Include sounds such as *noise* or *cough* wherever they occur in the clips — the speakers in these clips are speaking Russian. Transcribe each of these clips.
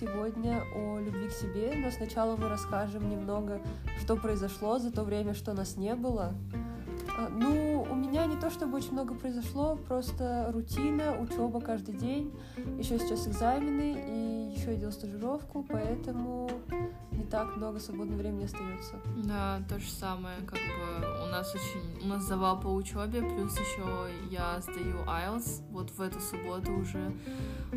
сегодня о любви к себе, но сначала мы расскажем немного, что произошло за то время, что нас не было. А, ну, у меня не то чтобы очень много произошло, просто рутина, учеба каждый день, еще сейчас экзамены, и еще я делаю стажировку, поэтому не так много свободного времени остается. Да, то же самое, как бы у нас очень, у нас завал по учебе, плюс еще я сдаю IELTS, вот в эту субботу уже.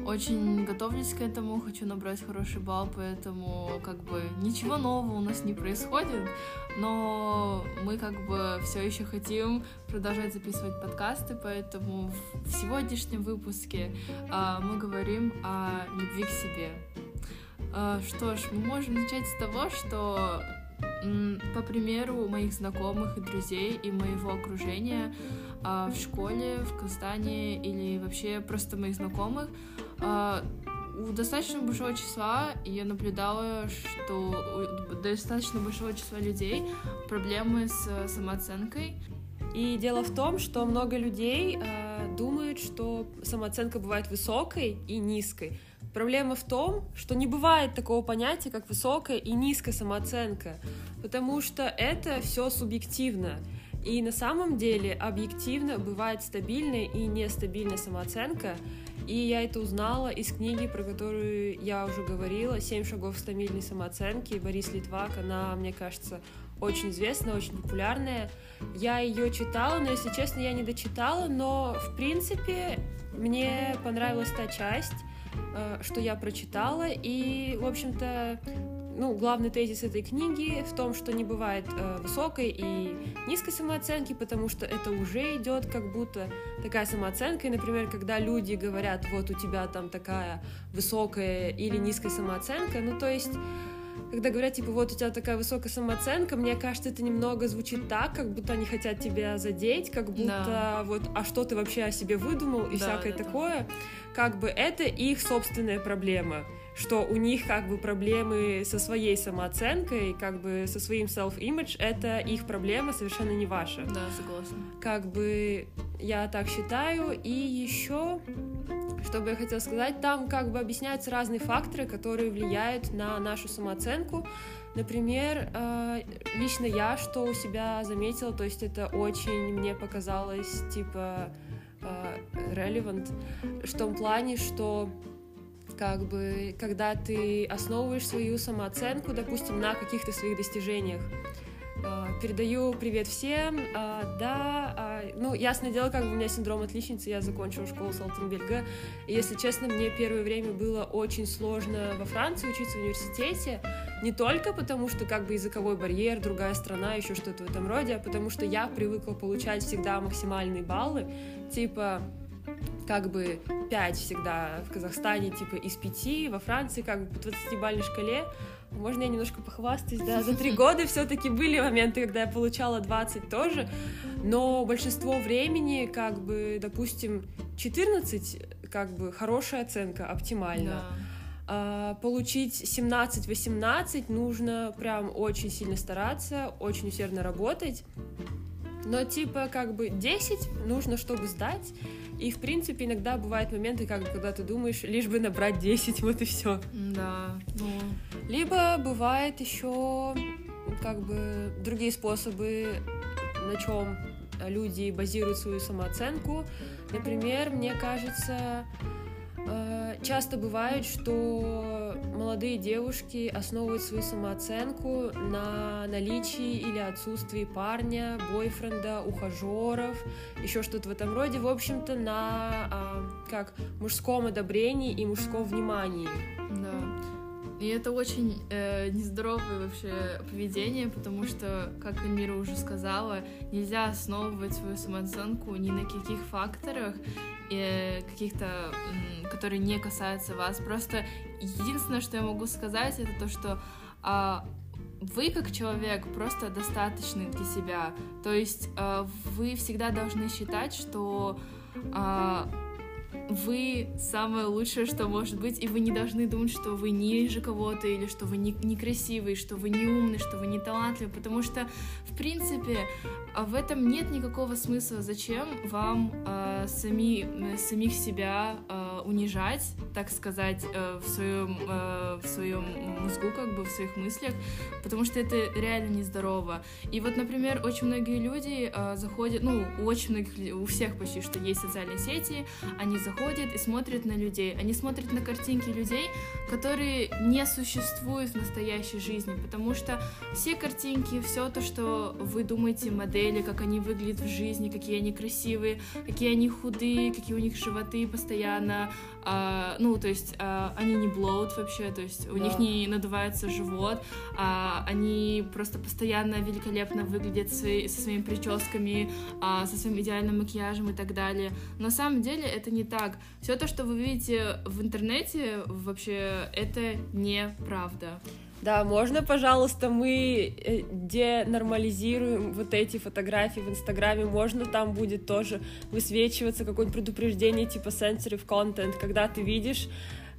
Очень готовлюсь к этому, хочу набрать хороший балл, поэтому как бы ничего нового у нас не происходит, но мы как бы все еще хотим продолжать записывать подкасты, поэтому в сегодняшнем выпуске э, мы говорим о любви к себе. Э, что ж, мы можем начать с того, что по примеру моих знакомых и друзей и моего окружения э, в школе, в Казани или вообще просто моих знакомых у достаточно большого числа я наблюдала, что у достаточно большого числа людей проблемы с самооценкой. И дело в том, что много людей э, думают, что самооценка бывает высокой и низкой. Проблема в том, что не бывает такого понятия, как высокая и низкая самооценка, потому что это все субъективно. И на самом деле объективно бывает стабильная и нестабильная самооценка, и я это узнала из книги, про которую я уже говорила, «Семь шагов к стабильной самооценки». Борис Литвак, она, мне кажется, очень известная, очень популярная. Я ее читала, но, если честно, я не дочитала, но, в принципе, мне понравилась та часть, что я прочитала, и, в общем-то, ну, главный тезис этой книги в том, что не бывает э, высокой и низкой самооценки, потому что это уже идет как будто такая самооценка. И, например, когда люди говорят, вот у тебя там такая высокая или низкая самооценка, ну, то есть когда говорят, типа, вот у тебя такая высокая самооценка, мне кажется, это немного звучит так, как будто они хотят тебя задеть, как будто да. вот, а что ты вообще о себе выдумал и да, всякое да, такое. Да. Как бы это их собственная проблема что у них как бы проблемы со своей самооценкой, как бы со своим self-image, это их проблема, совершенно не ваша. Да, согласна. Как бы я так считаю. И еще, что бы я хотела сказать, там как бы объясняются разные факторы, которые влияют на нашу самооценку. Например, э, лично я, что у себя заметила, то есть это очень мне показалось, типа, relevant, в том плане, что как бы, когда ты основываешь свою самооценку, допустим, на каких-то своих достижениях. А, передаю привет всем. А, да, а, ну, ясное дело, как бы у меня синдром отличницы, я закончила школу Салтенбельга. И, если честно, мне первое время было очень сложно во Франции учиться в университете. Не только потому, что как бы языковой барьер, другая страна, еще что-то в этом роде, а потому что я привыкла получать всегда максимальные баллы. Типа, как бы 5 всегда в Казахстане, типа из 5, во Франции как бы по 20-бальной шкале. Можно я немножко похвастаюсь, да, за три *laughs* года все-таки были моменты, когда я получала 20 тоже, но большинство времени, как бы, допустим, 14, как бы, хорошая оценка, оптимально. Да. А, получить 17-18 нужно прям очень сильно стараться, очень усердно работать. Но типа как бы 10 нужно, чтобы сдать. И, в принципе, иногда бывают моменты, как, когда ты думаешь, лишь бы набрать 10, *laughs* вот и все. Да, ну... Либо бывает еще как бы другие способы, на чем люди базируют свою самооценку. Например, мне кажется, Э, часто бывает, что молодые девушки основывают свою самооценку на наличии или отсутствии парня, бойфренда, ухажеров, еще что-то в этом роде, в общем-то, на а, как мужском одобрении и мужском внимании. И это очень э, нездоровое вообще поведение, потому что, как Эльмира уже сказала, нельзя основывать свою самооценку ни на каких факторах, э, каких-то, э, которые не касаются вас. Просто единственное, что я могу сказать, это то, что э, вы как человек просто достаточны для себя. То есть э, вы всегда должны считать, что э, вы самое лучшее, что может быть, и вы не должны думать, что вы ниже кого-то, или что вы не, некрасивый, что вы не умный, что вы не талантливый, потому что, в принципе, а, в этом нет никакого смысла. Зачем вам э, сами, самих себя э, унижать, так сказать, э, в, своем, э, в своем мозгу, как бы в своих мыслях, потому что это реально нездорово. И вот, например, очень многие люди э, заходят, ну, у очень многих, у всех почти, что есть социальные сети, они заходят и смотрят на людей. Они смотрят на картинки людей, которые не существуют в настоящей жизни, потому что все картинки, все то, что вы думаете, модели, как они выглядят в жизни, какие они красивые, какие они худые, какие у них животы постоянно, а, ну, то есть а, они не блоут вообще, то есть у да. них не надувается живот, а, они просто постоянно великолепно выглядят свои, со своими прическами, а, со своим идеальным макияжем и так далее. На самом деле это не так. Все то, что вы видите в интернете, вообще это неправда. Да, можно, пожалуйста, мы э, денормализируем вот эти фотографии в Инстаграме, можно там будет тоже высвечиваться какое-нибудь предупреждение типа sensitive content, когда ты видишь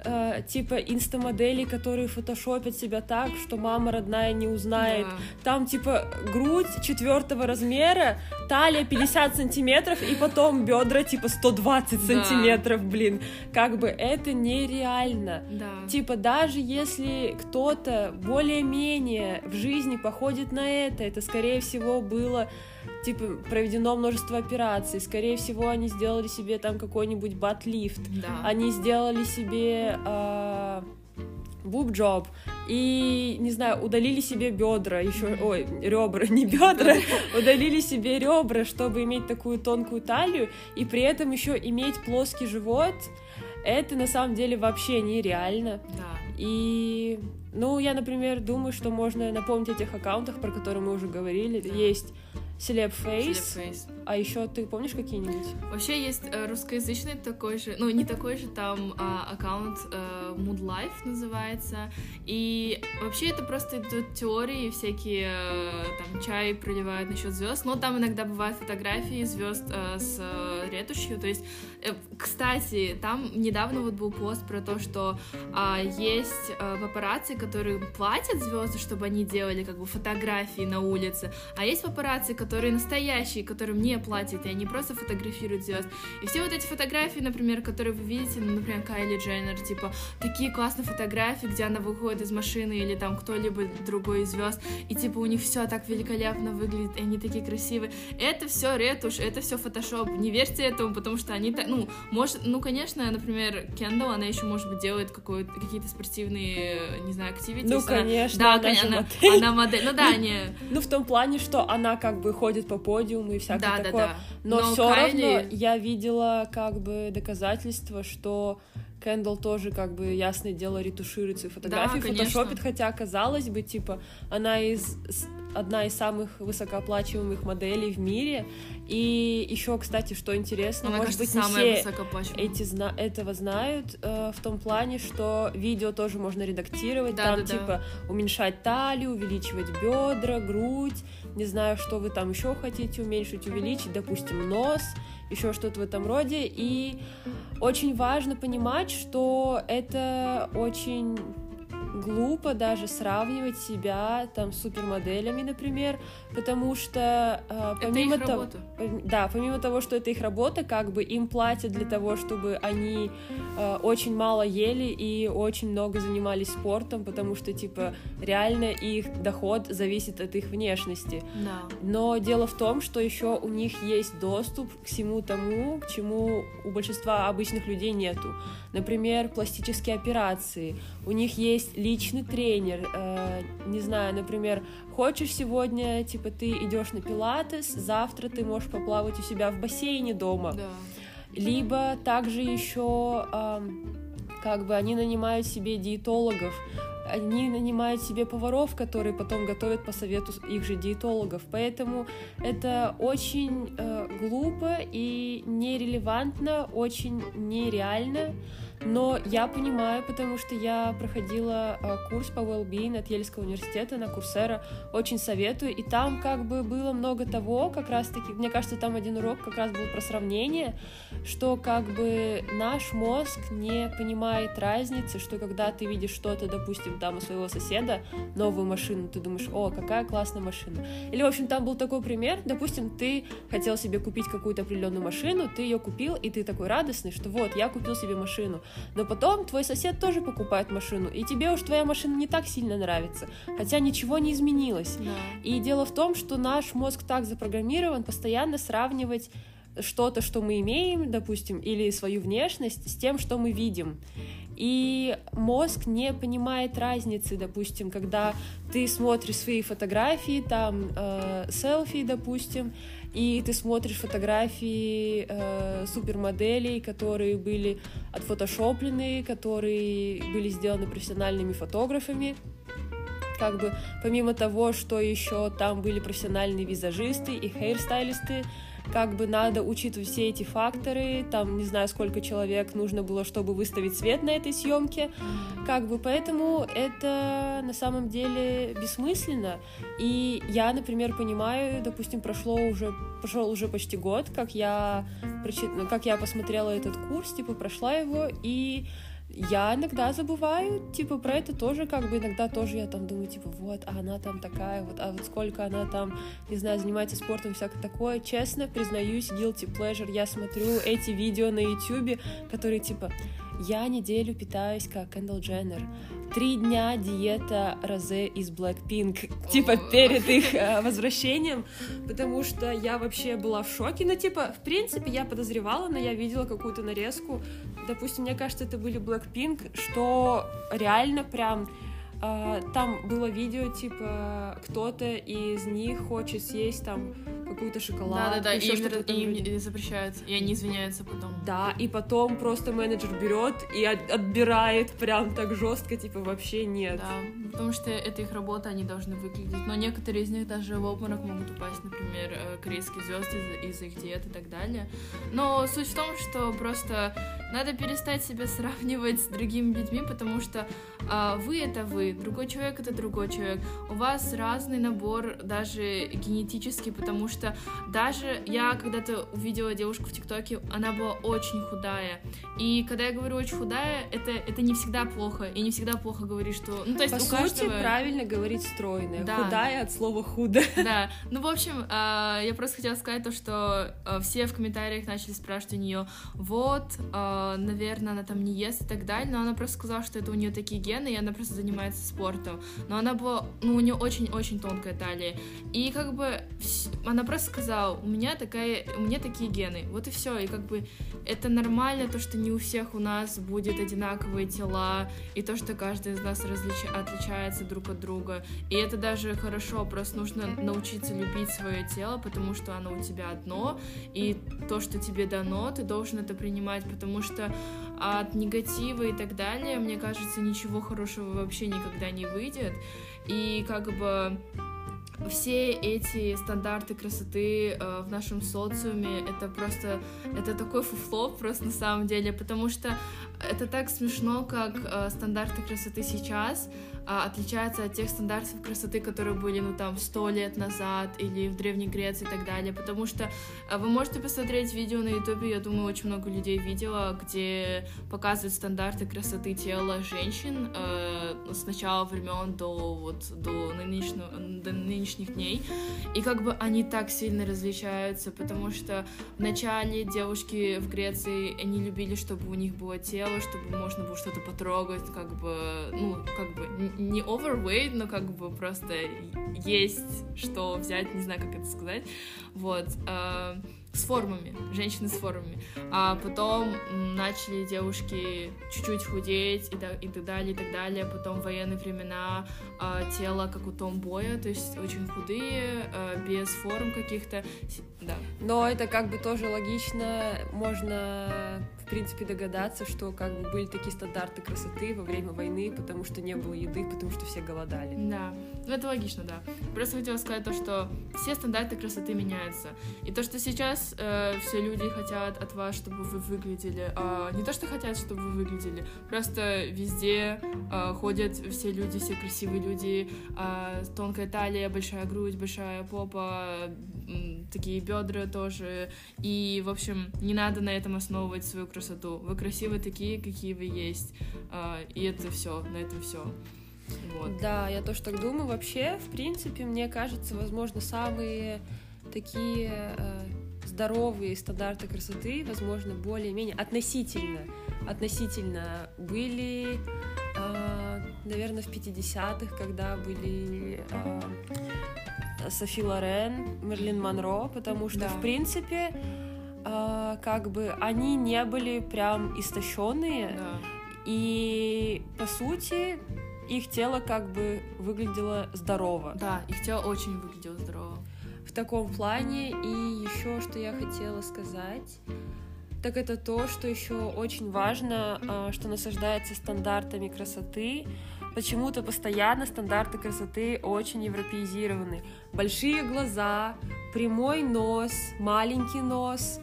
э, типа инстамоделей, которые фотошопят себя так, что мама родная не узнает. Да. Там типа грудь четвертого размера, талия 50 сантиметров и потом бедра типа 120 да. сантиметров, блин. Как бы это нереально. Да. Типа даже если кто-то более-менее в жизни походит на это, это скорее всего было типа, проведено множество операций, скорее всего, они сделали себе там какой-нибудь батлифт, да. они сделали себе э, буб-джоб, и, не знаю, удалили себе бедра, еще, ой, ребра, *laughs* не бедра, *laughs* удалили себе ребра, чтобы иметь такую тонкую талию, и при этом еще иметь плоский живот, это на самом деле вообще нереально. Да. И, ну, я, например, думаю, что можно напомнить о тех аккаунтах, про которые мы уже говорили. Да. Есть Face. А еще ты помнишь какие-нибудь? Вообще есть э, русскоязычный такой же, ну не такой же, там э, аккаунт э, Mood Life называется. И вообще это просто идут теории всякие, э, там чай проливают насчет звезд, но там иногда бывают фотографии звезд э, с э, ретушью. То есть, э, кстати, там недавно вот был пост про то, что э, есть э, папарацци, которые платят звезды, чтобы они делали как бы фотографии на улице, а есть папарацци, которые которые настоящие, которым не платят, и они просто фотографируют звезд. И все вот эти фотографии, например, которые вы видите, ну, например, Кайли Дженнер, типа, такие классные фотографии, где она выходит из машины или там кто-либо другой из звезд, и типа у них все так великолепно выглядит, и они такие красивые. Это все ретушь, это все фотошоп. Не верьте этому, потому что они так, ну, может, ну, конечно, например, Кендалл, она еще, может быть, делает какие-то спортивные, не знаю, активити. Ну, конечно, да, она, конечно, она, модель. она модель. Ну да, ну, не. Ну, в том плане, что она как бы ходит по подиуму и всякое да, такое. Да, да. Но, Но все Кайли... равно я видела как бы доказательства, что Кэндалл тоже, как бы, ясное дело, ретуширует свои фотографии, да, фотошопит, хотя, казалось бы, типа, она из одна из самых высокооплачиваемых моделей в мире. И еще, кстати, что интересно, Она, может кажется, быть, не все эти зна этого знают, э, в том плане, что видео тоже можно редактировать, да, там, да, типа, да. уменьшать талию, увеличивать бедра, грудь, не знаю, что вы там еще хотите уменьшить, увеличить, допустим, нос, еще что-то в этом роде. И очень важно понимать, что это очень глупо даже сравнивать себя там с супермоделями, например, потому что э, помимо это их того, да, помимо того, что это их работа, как бы им платят для того, чтобы они э, очень мало ели и очень много занимались спортом, потому что типа реально их доход зависит от их внешности. Да. Но дело в том, что еще у них есть доступ к всему тому, к чему у большинства обычных людей нету. Например, пластические операции. У них есть личный тренер, э, не знаю, например, хочешь сегодня, типа, ты идешь на пилатес, завтра ты можешь поплавать у себя в бассейне дома. Да. Либо также еще э, как бы они нанимают себе диетологов, они нанимают себе поваров, которые потом готовят по совету их же диетологов. Поэтому это очень э, глупо и нерелевантно, очень нереально но я понимаю, потому что я проходила э, курс по well-being от Ельского университета на Курсера, очень советую, и там как бы было много того, как раз-таки, мне кажется, там один урок как раз был про сравнение, что как бы наш мозг не понимает разницы, что когда ты видишь что-то, допустим, там у своего соседа, новую машину, ты думаешь, о, какая классная машина. Или, в общем, там был такой пример, допустим, ты хотел себе купить какую-то определенную машину, ты ее купил, и ты такой радостный, что вот, я купил себе машину. Но потом твой сосед тоже покупает машину, и тебе уж твоя машина не так сильно нравится, хотя ничего не изменилось. Да. И дело в том, что наш мозг так запрограммирован постоянно сравнивать что-то, что мы имеем, допустим, или свою внешность с тем, что мы видим. И мозг не понимает разницы, допустим, когда ты смотришь свои фотографии, там э, селфи, допустим, и ты смотришь фотографии э, супермоделей, которые были отфотошоплены, которые были сделаны профессиональными фотографами. Как бы помимо того, что еще там были профессиональные визажисты и хейрстайлисты, как бы надо учитывать все эти факторы, там не знаю, сколько человек нужно было, чтобы выставить свет на этой съемке, как бы поэтому это на самом деле бессмысленно. И я, например, понимаю, допустим, прошло уже прошел уже почти год, как я как я посмотрела этот курс, типа прошла его и я иногда забываю, типа, про это тоже, как бы, иногда тоже я там думаю, типа, вот, а она там такая, вот, а вот сколько она там, не знаю, занимается спортом, всякое такое. Честно, признаюсь, guilty pleasure, я смотрю эти видео на YouTube, которые, типа, я неделю питаюсь как Кендалл Дженнер. Три дня диета Розе из Blackpink, типа перед их э, возвращением, потому что я вообще была в шоке. Ну, типа, в принципе, я подозревала, но я видела какую-то нарезку. Допустим, мне кажется, это были Blackpink, что реально прям там было видео, типа, кто-то из них хочет съесть там какую-то шоколадку. Да-да-да, и, им, вроде- им запрещают, и они извиняются потом. Да, и потом просто менеджер берет и от- отбирает прям так жестко, типа вообще нет. Да, потому что это их работа, они должны выглядеть. Но некоторые из них даже в обморок могут упасть, например, э, корейские звезды из- из-за их диет и так далее. Но суть в том, что просто надо перестать себя сравнивать с другими людьми, потому что а, вы это вы, другой человек это другой человек. У вас разный набор даже генетически, потому что даже я когда-то увидела девушку в ТикТоке, она была очень худая. И когда я говорю очень худая, это, это не всегда плохо. И не всегда плохо говорить, что... Ну, то есть По у сути, каждого... правильно говорить стройная. Да. Худая от слова худо. *laughs* Да, ну, в общем, а, я просто хотела сказать то, что а, все в комментариях начали спрашивать у нее, вот, а, наверное, она там не ест и так далее, но она просто сказала, что это у нее такие гены, и она просто занимается спортом. Но она была, ну, у нее очень-очень тонкая талия. И как бы она просто сказала, у меня такая, у меня такие гены, вот и все, и как бы это нормально, то, что не у всех у нас будет одинаковые тела, и то, что каждый из нас различа- отличается друг от друга. И это даже хорошо, просто нужно научиться любить свое тело, потому что оно у тебя одно, и то, что тебе дано, ты должен это принимать, потому что от негатива и так далее, мне кажется, ничего хорошего вообще никогда не выйдет. И как бы все эти стандарты красоты э, в нашем социуме это просто это такой фуфло просто на самом деле потому что это так смешно как э, стандарты красоты сейчас а, отличаются от тех стандартов красоты которые были ну там сто лет назад или в древней Греции и так далее. Потому что э, вы можете посмотреть видео на ютубе я думаю очень много людей видела где показывают стандарты красоты тела женщин э, с начала времен до вот до до нынешних дней. И как бы они так сильно различаются потому что в начале девушки в Греции они любили чтобы у них было тело чтобы можно было что-то потрогать как бы ну как бы не overweight но как бы просто есть что взять не знаю как это сказать. Вот э, с формами, женщины с формами. А потом начали девушки чуть-чуть худеть и, да- и так далее, и так далее. Потом в военные времена а, тело как у томбоя, то есть очень худые, а, без форм каких-то. Да. Но это как бы тоже логично, можно в принципе догадаться, что как бы были такие стандарты красоты во время войны, потому что не было еды, потому что все голодали. Да, ну это логично, да. Просто хотела сказать то, что все стандарты красоты меняются. И то, что сейчас э, все люди хотят от вас, чтобы вы выглядели. Э, не то, что хотят, чтобы вы выглядели, просто везде э, ходят все люди, все красивые люди, э, тонкая талия, большая грудь, большая попа, э, такие бедра тоже. И, в общем, не надо на этом основывать свою красоту. Вы красивые такие, какие вы есть. Э, и это все, на этом все. Вот. Да, я тоже так думаю. Вообще, в принципе, мне кажется, возможно, самые такие э, здоровые стандарты красоты, возможно, более-менее относительно, относительно были, э, наверное, в 50-х, когда были э, Софи Лорен, Мерлин Монро, потому что, Да. в принципе, э, как бы они не были прям истощенные, Да. и по сути их тело как бы выглядело здорово. Да, их тело очень выглядело здорово. В таком плане. И еще, что я хотела сказать, так это то, что еще очень важно, а, что насаждается стандартами красоты. Почему-то постоянно стандарты красоты очень европеизированы. Большие глаза, прямой нос, маленький нос.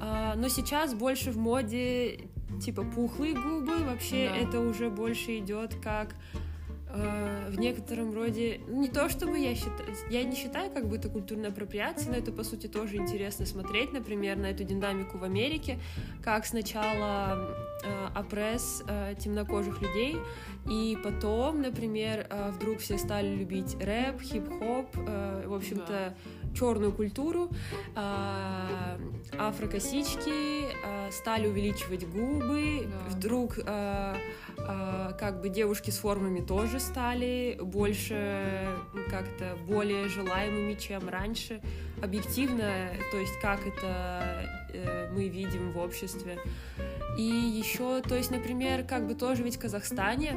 А, Но сейчас больше в моде типа пухлые губы. Вообще Да. это уже больше идет как э, в некотором роде не то чтобы я считаю я не считаю как бы это культурной апроприацией но это по сути тоже интересно смотреть например на эту динамику в Америке как сначала э, опресс э, темнокожих людей и потом например э, вдруг все стали любить рэп хип-хоп э, в общем-то черную культуру э, афрокосички э, стали увеличивать губы Да. вдруг э, как бы девушки с формами тоже стали больше как-то более желаемыми, чем раньше. Объективно, то есть как это мы видим в обществе. И еще, то есть, например, как бы тоже ведь в Казахстане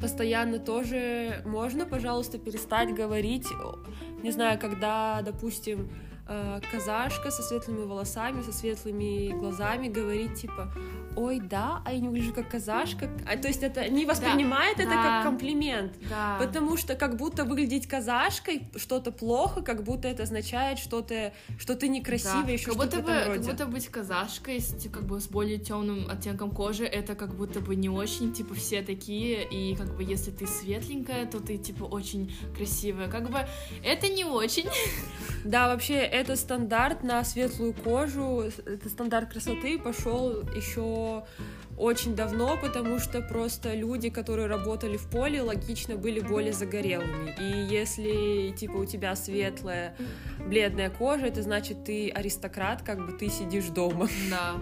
постоянно тоже можно, пожалуйста, перестать говорить, не знаю, когда, допустим, казашка со светлыми волосами, со светлыми глазами говорит типа, ой, да, а я не выгляжу как казашка, а, то есть это не воспринимает это Да. как комплимент, Да. потому что как будто выглядеть казашкой что-то плохо, как будто это означает что-то, что ты некрасивая, Да. еще как будто бы, этом как роде. будто быть казашкой с, как бы с более темным оттенком кожи, это как будто бы не очень, типа все такие, и как бы если ты светленькая, то ты типа очень красивая. Как бы это не очень. Да, вообще это стандарт на светлую кожу, это стандарт красоты пошел еще очень давно, потому что просто люди, которые работали в поле, логично были более загорелыми. И если типа у тебя светлая, бледная кожа, это значит ты аристократ, как бы ты сидишь дома. Да,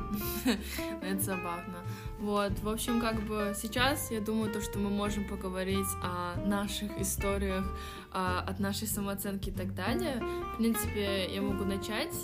*laughs* это забавно. Вот, в общем, как бы сейчас я думаю, то, что мы можем поговорить о наших историях, а, от нашей самооценки и так далее. В принципе, я могу начать.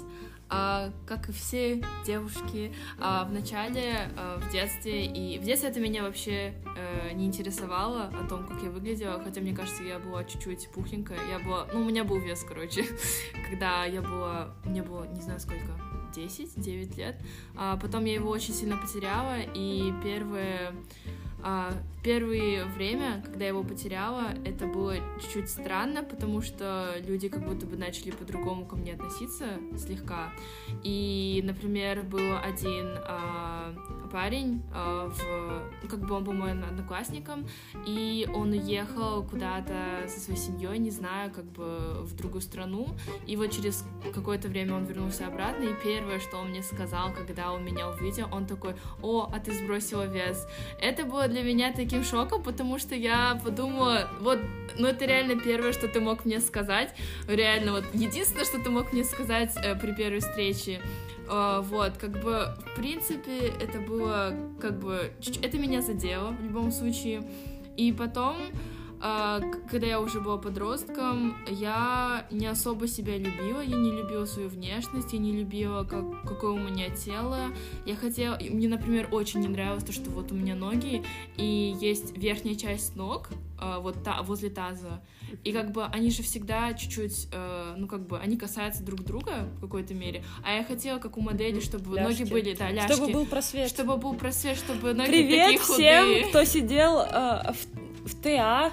А, как и все девушки, а, в начале, а, в детстве, и в детстве это меня вообще э, не интересовало, о том, как я выглядела, хотя, мне кажется, я была чуть-чуть пухленькая, я была, ну, у меня был вес, короче, *laughs* когда я была, мне было, не знаю сколько, 10-9 лет, а потом я его очень сильно потеряла, и первое, а, первое время, когда я его потеряла, это было чуть-чуть странно, потому что люди как будто бы начали по-другому ко мне относиться слегка. И, например, был один а, парень, а, в, ну, как бы он был моим одноклассником, и он уехал куда-то со своей семьей, не знаю, как бы в другую страну, и вот через какое-то время он вернулся обратно, и первое, что он мне сказал, когда он меня увидел, он такой, о, а ты сбросила вес. Это было для меня таким шоком, потому что я подумала, вот, ну это реально первое, что ты мог мне сказать, реально вот единственное, что ты мог мне сказать э, при первой встрече. Э, вот, как бы, в принципе, это было, как бы, чуть- это меня задело в любом случае. И потом, когда я уже была подростком, я не особо себя любила, я не любила свою внешность, я не любила, как, какое у меня тело. Я хотела, мне, например, очень не нравилось то, что вот у меня ноги, и есть верхняя часть ног, а, вот та, возле таза, и как бы они же всегда чуть-чуть, э, ну как бы, они касаются друг друга в какой-то мере, а я хотела, как у модели, чтобы Ляжки. ноги были, да, ляжки. Чтобы был просвет. Чтобы был просвет, чтобы ноги Привет такие всем, худые. кто сидел э, в, в ТА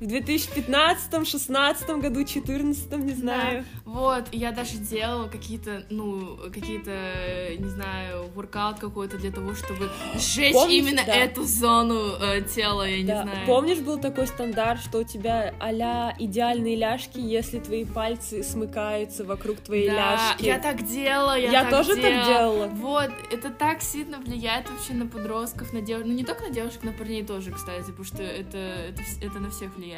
в 2015-16 году, 14 не знаю. Да. Вот, я даже делала какие-то, ну, какие-то, не знаю, воркаут какой-то для того, чтобы сжечь Помнишь, именно да. эту зону э, тела, я да. не знаю. Помнишь, был такой стандарт, что у тебя а идеальные ляжки, если твои пальцы смыкаются вокруг твоей да, ляжки? я так делала, я, я так тоже делала. так делала. Вот, это так сильно влияет вообще на подростков, на девушек, ну не только на девушек, на парней тоже, кстати, потому что это, это, это на всех влияет.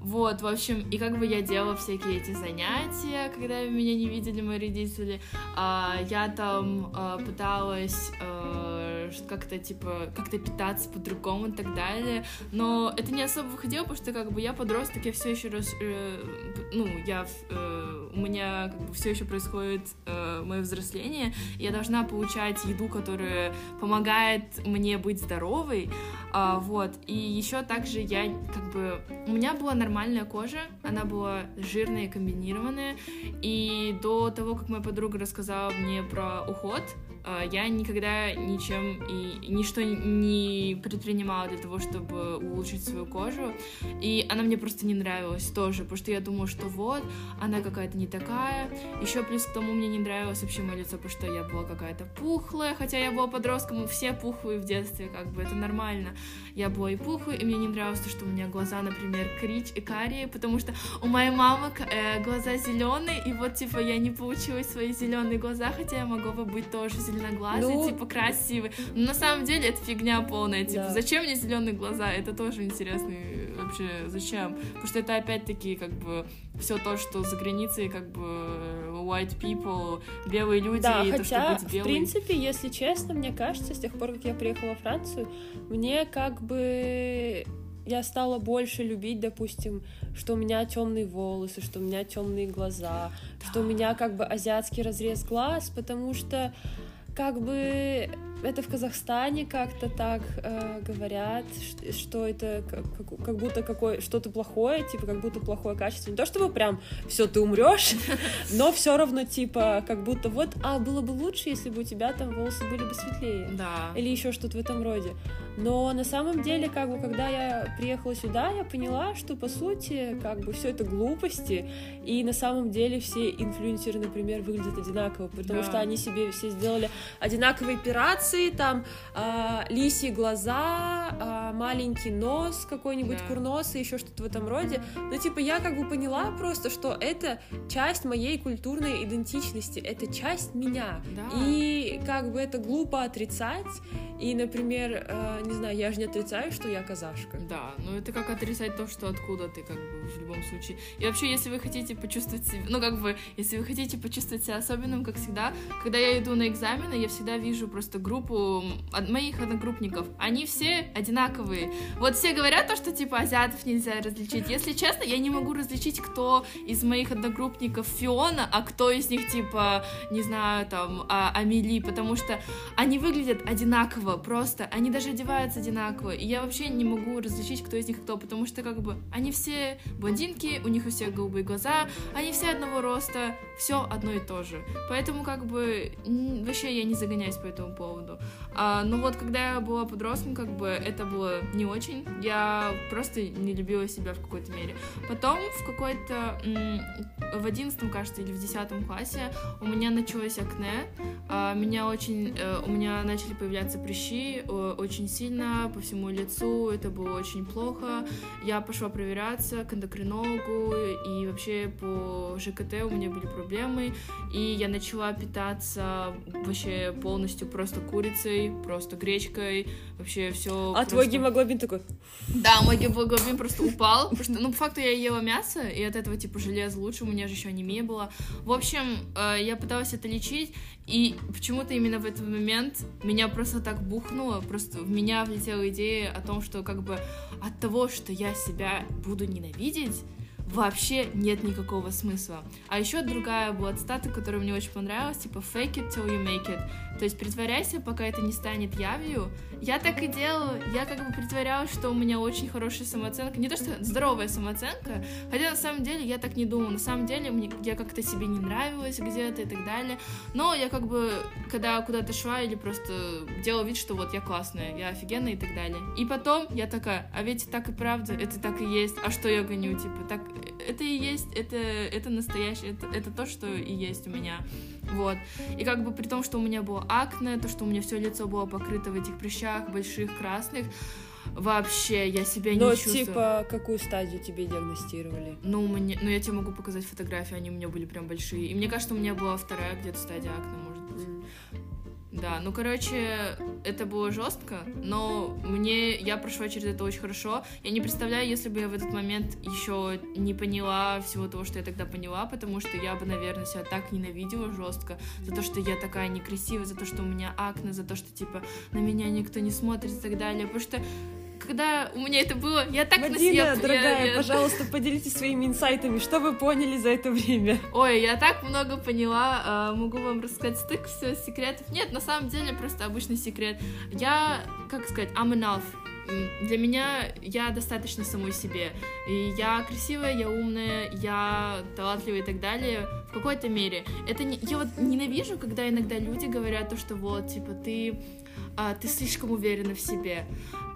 Вот, в общем, и как бы я делала всякие эти занятия, когда меня не видели мои родители, а, я там а, пыталась а, как-то, типа, как-то питаться по-другому и так далее, но это не особо выходило, потому что, как бы, я подросток, я все еще раз, э, ну, я, э, у меня, как бы, все еще происходит э, мое взросление, я должна получать еду, которая помогает мне быть здоровой, а, вот, и еще также я, как бы, у меня была нормальная кожа, она была жирная и комбинированная, и до того, как моя подруга рассказала мне про уход, я никогда ничем и ничто не предпринимала для того, чтобы улучшить свою кожу. И она мне просто не нравилась тоже, потому что я думала, что вот, она какая-то не такая. Еще плюс к тому мне не нравилось вообще мое лицо, потому что я была какая-то пухлая, хотя я была подростком, все пухлые в детстве, как бы это нормально. Я была и пухлой, и мне не нравилось то, что у меня глаза, например, крич и карие, потому что у моей мамы э, глаза зеленые, и вот типа я не получила свои зеленые глаза, хотя я могла бы быть тоже зеленоглазый, ну... типа красивый. Но на самом деле это фигня полная. Типа, да. зачем мне зеленые глаза? Это тоже интересно вообще зачем? Потому что это опять-таки как бы все то, что за границей как бы white people, белые люди, да, и хотя, то, что быть белым. в принципе, если честно, мне кажется, с тех пор, как я приехала во Францию, мне как бы я стала больше любить, допустим, что у меня темные волосы, что у меня темные глаза, да. что у меня как бы азиатский разрез глаз, потому что как бы это в Казахстане как-то так э, говорят, что, что это как, как будто какое что-то плохое, типа как будто плохое качество. Не то чтобы прям все ты умрешь, *laughs* но все равно типа как будто вот, а было бы лучше, если бы у тебя там волосы были бы светлее, да. или еще что-то в этом роде. Но на самом деле, как бы, когда я приехала сюда, я поняла, что по сути, как бы, все это глупости, и на самом деле все инфлюенсеры, например, выглядят одинаково, потому да. что они себе все сделали одинаковые операции, там э, лисьи глаза, э, маленький нос какой-нибудь, да. курнос и еще что-то в этом роде. Но типа я как бы поняла просто, что это часть моей культурной идентичности, это часть меня, да. и как бы это глупо отрицать. И, например, э, не знаю, я же не отрицаю, что я казашка. Да, но это как отрицать то, что откуда ты, как бы, в любом случае. И вообще, если вы хотите почувствовать себя, ну, как бы, если вы хотите почувствовать себя особенным, как всегда, когда я иду на экзамены, я всегда вижу просто группу моих одногруппников. Они все одинаковые. Вот все говорят то, что, типа, азиатов нельзя различить. Если честно, я не могу различить, кто из моих одногруппников Фиона, а кто из них, типа, не знаю, там, а, Амели, потому что они выглядят одинаково, просто они даже одеваются одинаково, и я вообще не могу различить, кто из них кто, потому что как бы они все блондинки, у них у всех голубые глаза, они все одного роста, все одно и то же, поэтому как бы вообще я не загоняюсь по этому поводу. А, ну вот, когда я была подростком, как бы это было не очень, я просто не любила себя в какой-то мере. Потом в какой-то, в одиннадцатом, кажется, или в десятом классе у меня началось акне, а, меня очень, э, у меня начали появляться прыщи очень сильно по всему лицу, это было очень плохо. Я пошла проверяться к эндокринологу, и вообще по ЖКТ у меня были проблемы, и я начала питаться вообще полностью просто курицей, просто гречкой, вообще все. А просто... твой гемоглобин такой? Да, мой гемоглобин просто упал, потому что, ну, по факту я ела мясо, и от этого, типа, желез лучше, у меня же еще анемия была. В общем, э, я пыталась это лечить, и почему-то именно в этот момент меня просто так бухнуло, просто в меня влетела идея о том, что как бы от того, что я себя буду ненавидеть, вообще нет никакого смысла. А еще другая была цитата, которая мне очень понравилась, типа fake it till you make it. То есть притворяйся, пока это не станет явью. Я так и делала. Я как бы притворялась, что у меня очень хорошая самооценка. Не то, что здоровая самооценка, хотя на самом деле я так не думала. На самом деле мне, я как-то себе не нравилась где-то и так далее. Но я как бы, когда куда-то шла или просто делала вид, что вот я классная, я офигенная и так далее. И потом я такая, а ведь так и правда, это так и есть. А что я гоню? Типа, так, это и есть, это, это настоящее, это, это то, что и есть у меня. Вот. И как бы при том, что у меня было акне, то, что у меня все лицо было покрыто в этих прыщах больших, красных, вообще я себя Но, не чувствую. типа, какую стадию тебе диагностировали? Ну, мне, ну, я тебе могу показать фотографии, они у меня были прям большие. И мне кажется, у меня была вторая где-то стадия акне, может быть. Да, ну, короче, это было жестко, но мне, я прошла через это очень хорошо. Я не представляю, если бы я в этот момент еще не поняла всего того, что я тогда поняла, потому что я бы, наверное, себя так ненавидела жестко за то, что я такая некрасивая, за то, что у меня акне, за то, что, типа, на меня никто не смотрит и так далее. Потому что когда у меня это было, я так Мадина, на себя... дорогая, я- пожалуйста, поделитесь своими инсайтами. Что вы поняли за это время? Ой, я так много поняла, а, могу вам рассказать стык все секретов. Нет, на самом деле просто обычный секрет. Я, как сказать, I'm enough. Для меня я достаточно самой себе. И я красивая, я умная, я талантливая и так далее. В какой-то мере. Это не... Я вот ненавижу, когда иногда люди говорят то, что вот, типа, ты, а, ты слишком уверена в себе.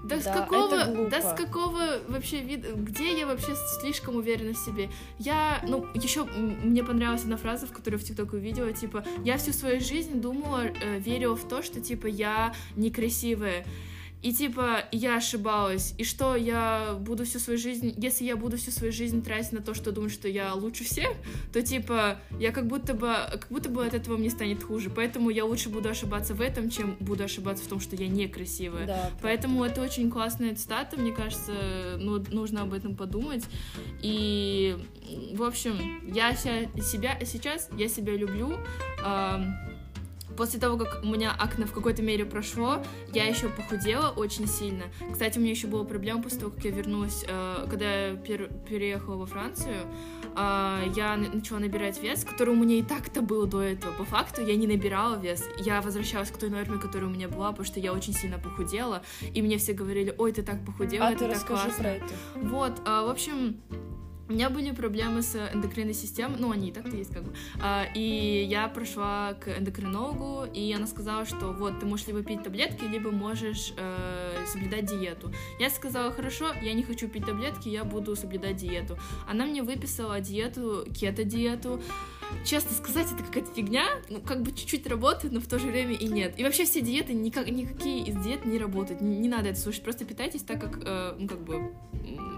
Да, с Да, какого, это глупо. да с какого вообще вида, где я вообще слишком уверена в себе? Я, ну, еще мне понравилась одна фраза, в которую в ТикТок увидела, типа, я всю свою жизнь думала, э, верила в то, что, типа, я некрасивая. И типа я ошибалась, и что я буду всю свою жизнь, если я буду всю свою жизнь тратить на то, что думаю, что я лучше всех, то типа я как будто бы, как будто бы от этого мне станет хуже, поэтому я лучше буду ошибаться в этом, чем буду ошибаться в том, что я некрасивая. Да, Поэтому это очень классная цитата, мне кажется, ну, нужно об этом подумать. И, в общем, я себя сейчас, я себя люблю. Ам, После того, как у меня акне в какой-то мере прошло, я еще похудела очень сильно. Кстати, у меня еще была проблема после того, как я вернулась, э, когда я пер- переехала во Францию, э, я на- начала набирать вес, который у меня и так-то был до этого. По факту я не набирала вес. Я возвращалась к той норме, которая у меня была, потому что я очень сильно похудела, и мне все говорили, ой, ты так похудела, А это ты так расскажи классно. про это. Вот, а, в общем, у меня были проблемы с эндокринной системой, ну, они и так-то есть, как бы. А, и я прошла к эндокринологу, и она сказала, что вот, ты можешь либо пить таблетки, либо можешь э, соблюдать диету. Я сказала, хорошо, я не хочу пить таблетки, я буду соблюдать диету. Она мне выписала диету, кето-диету. Честно сказать, это какая-то фигня, ну, как бы чуть-чуть работает, но в то же время и нет. И вообще все диеты, никак, никакие из диет не работают, не, не надо это слушать, просто питайтесь так, как, э, ну, как бы,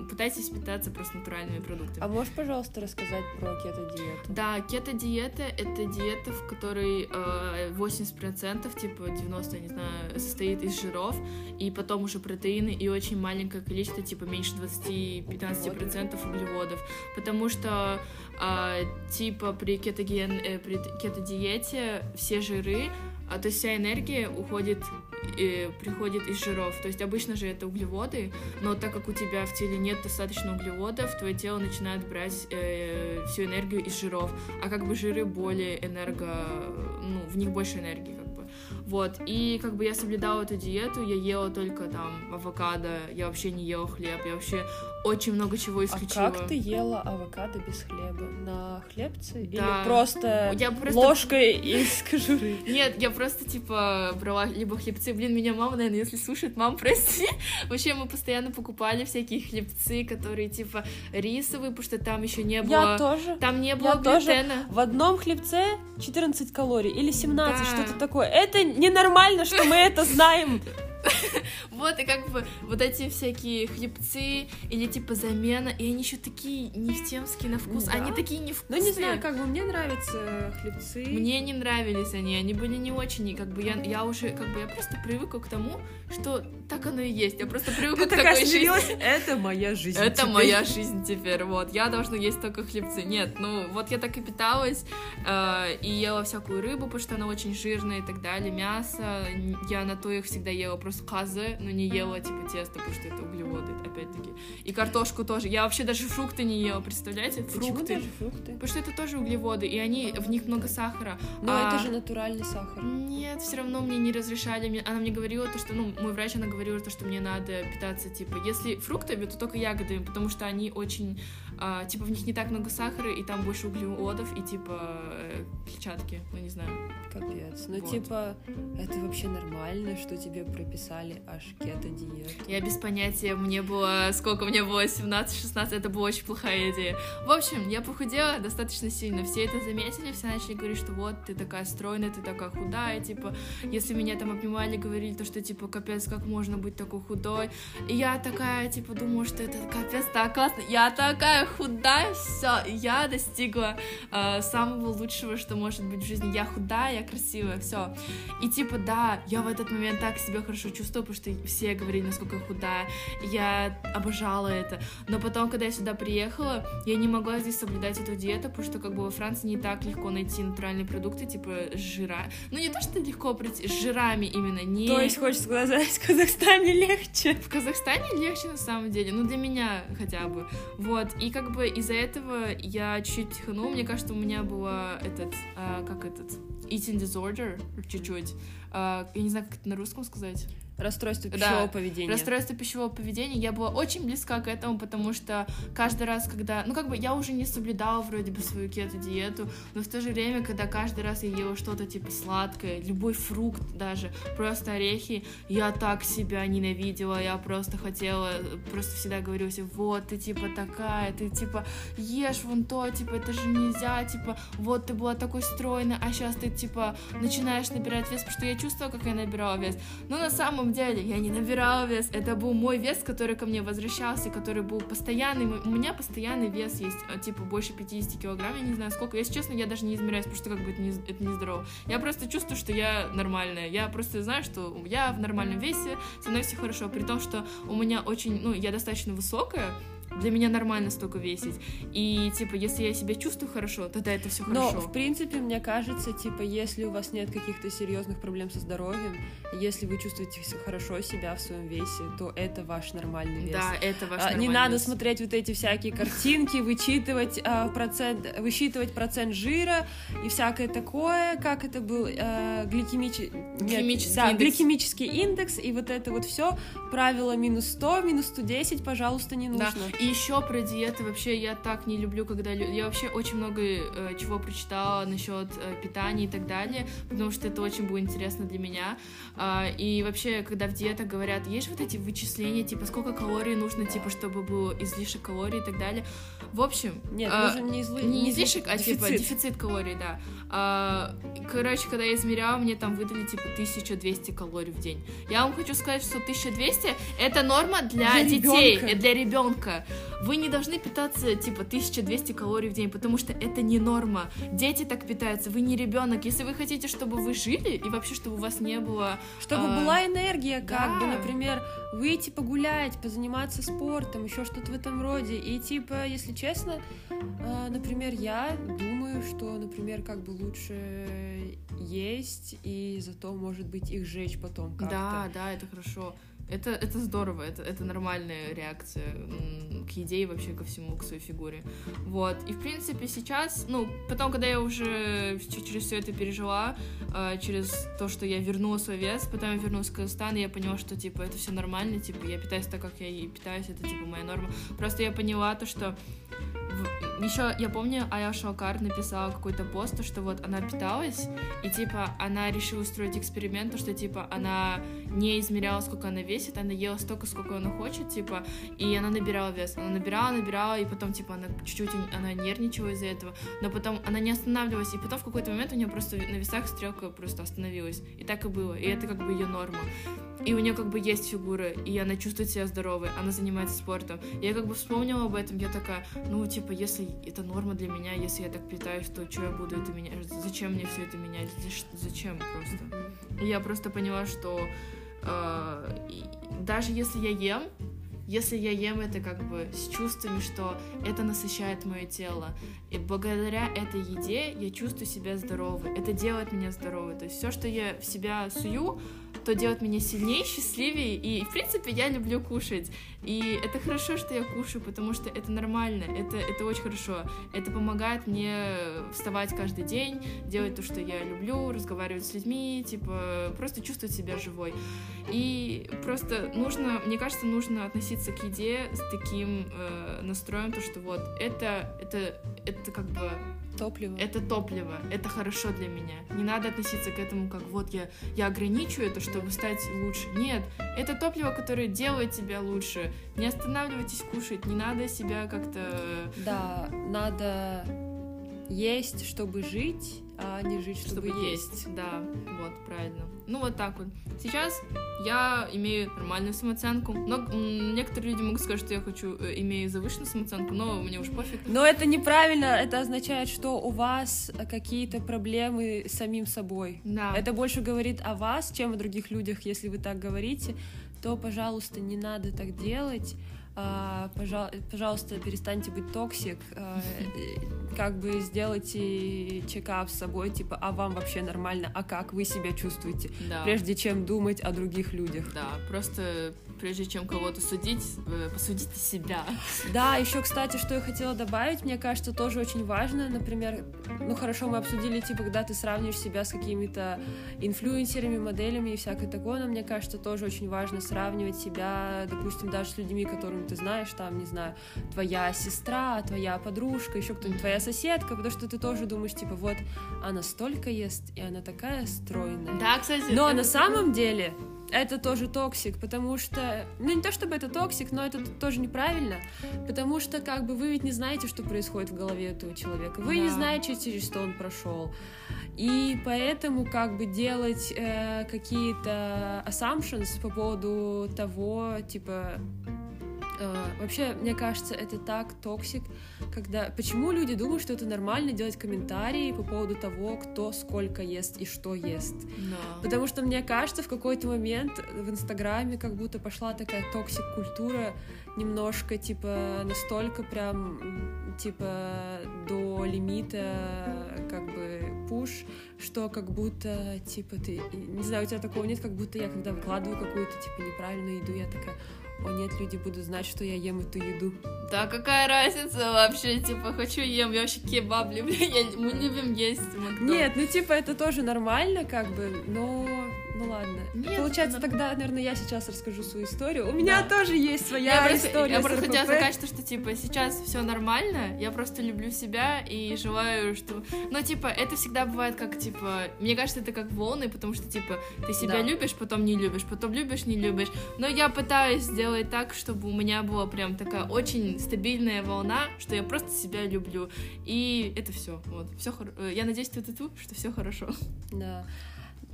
пытайтесь питаться просто натуральными продуктами. А можешь, пожалуйста, рассказать про кето-диету? Да, кето-диета — это диета, в которой э, 80%, типа 90, я не знаю, состоит из жиров, и потом уже протеины, и очень маленькое количество, типа меньше 20-15% углеводов. Потому что, э, типа, при, кетоген, э, при кето-диете все жиры, а, то есть вся энергия уходит, э, приходит из жиров. То есть обычно же это углеводы, но так как у тебя в теле нет достаточно углеводов, твое тело начинает брать э, всю энергию из жиров. А как бы жиры более энерго... Ну, в них больше энергии, как бы. Вот. И как бы я соблюдала эту диету, я ела только там авокадо, я вообще не ела хлеб, я вообще очень много чего А исключила. как ты ела авокадо без хлеба? На хлебце? Или Да. просто Я просто ложкой из *laughs* кожуры? Нет, я просто, типа, брала либо хлебцы. Блин, меня мама, наверное, если слушает, мам, прости. *laughs* Вообще, мы постоянно покупали всякие хлебцы, которые, типа, рисовые, потому что там еще не было... Я тоже. Там не было тоже. глютена. В одном хлебце 14 калорий или 17, Да. что-то такое. Это ненормально, что мы это знаем. *laughs* Вот, и как бы вот эти всякие хлебцы или, типа, замена, и они еще такие нефтемские на вкус. Да. Они такие Ну, невкусные. не знаю, как бы мне нравятся хлебцы. Мне не нравились они, они были не очень, и как бы я, я уже, как бы, я просто привыкла к тому, что так оно и есть. Я просто привыкла Ты к такой жизни. Это моя жизнь. Это теперь. моя жизнь теперь, вот. Я должна есть только хлебцы. Нет, ну, вот я так и питалась, э, и ела всякую рыбу, потому что она очень жирная и так далее, мясо. Я на то их всегда ела просто казы, но не ела, типа, тесто, потому что это углеводы, опять-таки. И картошку тоже. Я вообще даже фрукты не ела, представляете? Почему Фрукты. даже фрукты? Потому что это тоже углеводы, и они, в них много сахара. Но А, это же натуральный сахар. Нет, все равно мне не разрешали. Она мне говорила то, что, ну, мой врач, она говорила то, что мне надо питаться, типа, если фруктами, то только ягодами, потому что они очень, а, типа, в них не так много сахара, и там больше углеводов, и, типа, э, клетчатки, ну, не знаю. Капец. Ну, Вот. типа, это вообще нормально, что тебе прописали аж кето-диету? Я без понятия, мне было, сколько мне было, 17-16, это была очень плохая идея. В общем, я похудела достаточно сильно, все это заметили, все начали говорить, что вот, ты такая стройная, ты такая худая, типа, если меня там обнимали, говорили то, что, типа, капец, как можно быть такой худой, и я такая, типа, думаю, что это капец, так классно, я такая худая, все, я достигла э, самого лучшего, что может быть в жизни, я худая, я красивая, все, и типа, да, я в этот момент так себя хорошо чувствую, потому что все говорили, насколько я худая. Я обожала это. Но потом, когда я сюда приехала, я не могла здесь соблюдать эту диету, потому что как бы во Франции не так легко найти натуральные продукты, типа жира. Ну не то, что легко прийти, с жирами именно, не... То есть, хочешь сказать, в Казахстане легче? В Казахстане легче на самом деле, ну для меня хотя бы. Вот, и как бы из-за этого я чуть-чуть психанула, мне кажется, у меня была этот, а, как этот, eating disorder чуть-чуть. А, я не знаю, как это на русском сказать. Расстройство Да. пищевого поведения. Расстройство пищевого поведения. Я была очень близка к этому, потому что каждый раз, когда... Ну, как бы я уже не соблюдала вроде бы свою кето-диету, но в то же время, когда каждый раз я ела что-то типа сладкое, любой фрукт даже, просто орехи, я так себя ненавидела, я просто хотела, просто всегда говорила себе, вот, ты типа такая, ты типа ешь вон то, типа, это же нельзя, типа, вот ты была такой стройной, а сейчас ты типа начинаешь набирать вес, потому что я чувствовала, как я набирала вес. Но на самом деле я не набирала вес. Это был мой вес, который ко мне возвращался, который был постоянный. У меня постоянный вес есть, а, типа больше 50 килограмм, я не знаю сколько. Если честно, я даже не измеряюсь, потому что как бы это не, это не здорово. Я просто чувствую, что я нормальная. Я просто знаю, что я в нормальном весе, со мной все хорошо. При том, что у меня очень, ну, я достаточно высокая, для меня нормально столько весить. И, типа, если я себя чувствую хорошо, тогда это все Но, хорошо. в принципе, мне кажется, типа, если у вас нет каких-то серьезных проблем со здоровьем, если вы чувствуете хорошо себя в своем весе, то это ваш нормальный вес. Да, это ваш А, Не нормальный надо вес. смотреть вот эти всякие картинки, вычитывать а, процент, высчитывать процент жира и всякое такое, как это был гликемичи- нет, Гликемический да, индекс. гликемический индекс и вот это вот все правило минус 100, минус 110, пожалуйста, не Да. нужно. И еще про диеты вообще я так не люблю, когда лю- я вообще очень много э, чего прочитала насчет э, питания и так далее, потому что это очень было интересно для меня. А, и вообще, когда в диетах говорят, есть вот эти вычисления, типа сколько калорий нужно, типа чтобы был излишек калорий и так далее. В общем, Нет, а, нужен не, изли... не излишек, а типа дефицит. дефицит калорий, да. А, короче, когда я измеряла, мне там выдали типа 1200 калорий в день. Я вам хочу сказать, что 1200 это норма для, Для детей, ребёнка. э, для ребенка. Вы не должны питаться типа 1200 калорий в день, потому что это не норма. Дети так питаются, вы не ребенок. Если вы хотите, чтобы вы жили и вообще, чтобы у вас не было Чтобы А, была энергия, как бы, да. например, выйти погулять, позаниматься спортом, еще что-то в этом роде. И типа, если честно, а, например, я думаю, что, например, как бы лучше есть, и зато, может быть, их жечь потом как-то. Да, да, это хорошо. Это, это здорово, это, это нормальная реакция к еде и вообще ко всему, к своей фигуре. Вот. И, в принципе, сейчас, ну, потом, когда я уже через все это пережила, э, через то, что я вернула свой вес, потом я вернулась в Казахстан, и я поняла, что, типа, это все нормально, типа, я питаюсь так, как я и питаюсь, это, типа, моя норма. Просто я поняла то, что еще я помню, Ая Шалкар написала какой-то пост, то, что вот она питалась, и типа она решила устроить эксперимент, то, что типа она не измеряла, сколько она весит, она ела столько, сколько она хочет, типа, и она набирала вес. Она набирала, набирала, и потом, типа, она чуть-чуть она нервничала из-за этого, но потом она не останавливалась, и потом в какой-то момент у нее просто на весах стрелка просто остановилась. И так и было. И это как бы ее норма. И у нее как бы есть фигура, и она чувствует себя здоровой, она занимается спортом. Я как бы вспомнила об этом, я такая, ну, типа, если это норма для меня, если я так питаюсь, то что я буду это менять? Зачем мне все это менять? Зачем просто? Я просто поняла, что э, даже если я ем, если я ем это как бы с чувствами, что это насыщает мое тело, и благодаря этой еде я чувствую себя здоровой, это делает меня здоровой. То есть все, что я в себя сую, то делает меня сильнее, счастливее, и, в принципе, я люблю кушать. И это хорошо, что я кушаю, потому что это нормально, это, это очень хорошо. Это помогает мне вставать каждый день, делать то, что я люблю, разговаривать с людьми, типа, просто чувствовать себя живой. И просто нужно, мне кажется, нужно относиться к еде с таким э, настроем, то, что вот, это, это, это как бы Топливо. Это топливо, это хорошо для меня. Не надо относиться к этому как вот я, я ограничу это, чтобы стать лучше. Нет, это топливо, которое делает тебя лучше. Не останавливайтесь кушать, не надо себя как-то... Да, надо есть, чтобы жить, а не жить, чтобы, чтобы есть. есть. Да, вот, правильно. Ну, вот так вот. Сейчас я имею нормальную самооценку. Но некоторые люди могут сказать, что я хочу, э, имею завышенную самооценку, но мне уж пофиг. Но это неправильно. Это означает, что у вас какие-то проблемы с самим собой. Да. Это больше говорит о вас, чем о других людях. Если вы так говорите, то, пожалуйста, не надо так делать. А, пожалуйста, перестаньте быть toxic, а, *laughs* как бы сделайте чекап с собой, типа, а вам вообще нормально, а как вы себя чувствуете, да. прежде чем думать о других людях. Да, просто прежде чем кого-то судить, э, посудите себя. *laughs* Да, еще, кстати, что я хотела добавить, мне кажется, тоже очень важно, например, ну хорошо, мы обсудили, типа, когда ты сравниваешь себя с какими-то инфлюенсерами, моделями и всякое такое, но мне кажется, тоже очень важно сравнивать себя, допустим, даже с людьми, которым ты знаешь, там, не знаю, твоя сестра, твоя подружка, еще кто-нибудь, твоя соседка, потому что ты тоже думаешь, типа, вот, она столько ест, и она такая стройная. Да, кстати. Но на самом деле это тоже toxic, потому что, ну не то чтобы это toxic, но это тоже неправильно, потому что как бы вы ведь не знаете, что происходит в голове этого человека, вы да. не знаете, через что он прошел, и поэтому как бы делать э, какие-то assumptions по поводу того, типа вообще, мне кажется, это так toxic, когда... Почему люди думают, что это нормально делать комментарии по поводу того, кто сколько ест и что ест? No. Потому что, мне кажется, в какой-то момент в Инстаграме как будто пошла такая toxic культура, немножко, типа, настолько прям, типа, до лимита, как бы, push, что как будто, типа, ты... Не знаю, у тебя такого нет, как будто я, когда выкладываю какую-то, типа, неправильную еду, я такая о нет, люди будут знать, что я ем эту еду. Да, какая разница вообще, типа, хочу ем, я вообще кебаб люблю, я, мы любим есть. Нет, ну типа это тоже нормально, как бы, но ну ладно. Нет, Получается, это... тогда, наверное, я сейчас расскажу свою историю. У меня да. тоже есть своя я история. Я просто хотела сказать, что, что типа сейчас все нормально. Я просто люблю себя и желаю, что. Ну, типа, это всегда бывает как типа. Мне кажется, это как волны, потому что типа ты себя да. любишь, потом не любишь, потом любишь, не любишь. Но я пытаюсь сделать так, чтобы у меня была прям такая очень стабильная волна, что я просто себя люблю. И это все. Вот. Все хор... Э, я надеюсь, ты тут, что все хорошо. Да.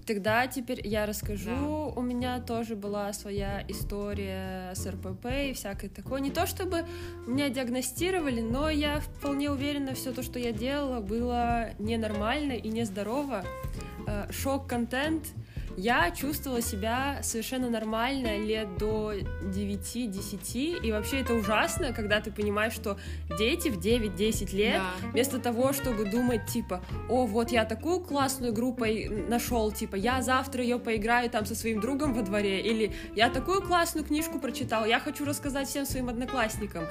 Тогда теперь я расскажу. Да. У меня тоже была своя история с РПП и всякое такое. Не то чтобы меня диагностировали, но я вполне уверена, все то, что я делала, было ненормально и нездорово. Э, шок-контент — я чувствовала себя совершенно нормально лет до 9-10, и вообще это ужасно, когда ты понимаешь, что дети в 9-10 лет, да. вместо того, чтобы думать, типа, о, вот я такую классную группу нашел, типа, я завтра ее поиграю там со своим другом во дворе, или я такую классную книжку прочитал, я хочу рассказать всем своим одноклассникам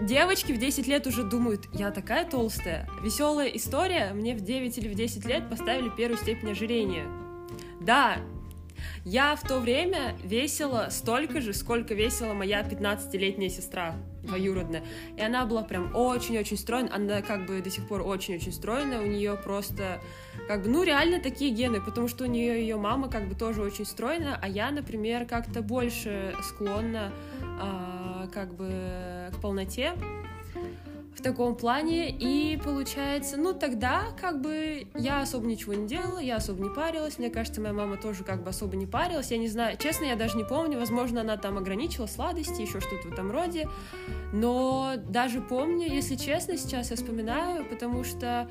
девочки в 10 лет уже думают, я такая толстая. Веселая история, мне в 9 или в 10 лет поставили первую степень ожирения. Да, я в то время весила столько же, сколько весила моя 15-летняя сестра двоюродная. И она была прям очень-очень стройная. Она как бы до сих пор очень-очень стройная. У нее просто как бы, ну, реально такие гены, потому что у нее ее мама как бы тоже очень стройная, а я, например, как-то больше склонна а, как бы к полноте в таком плане, и получается, ну тогда как бы я особо ничего не делала, я особо не парилась, мне кажется, моя мама тоже как бы особо не парилась, я не знаю, честно, я даже не помню, возможно, она там ограничила сладости, еще что-то в этом роде, но даже помню, если честно, сейчас я вспоминаю, потому что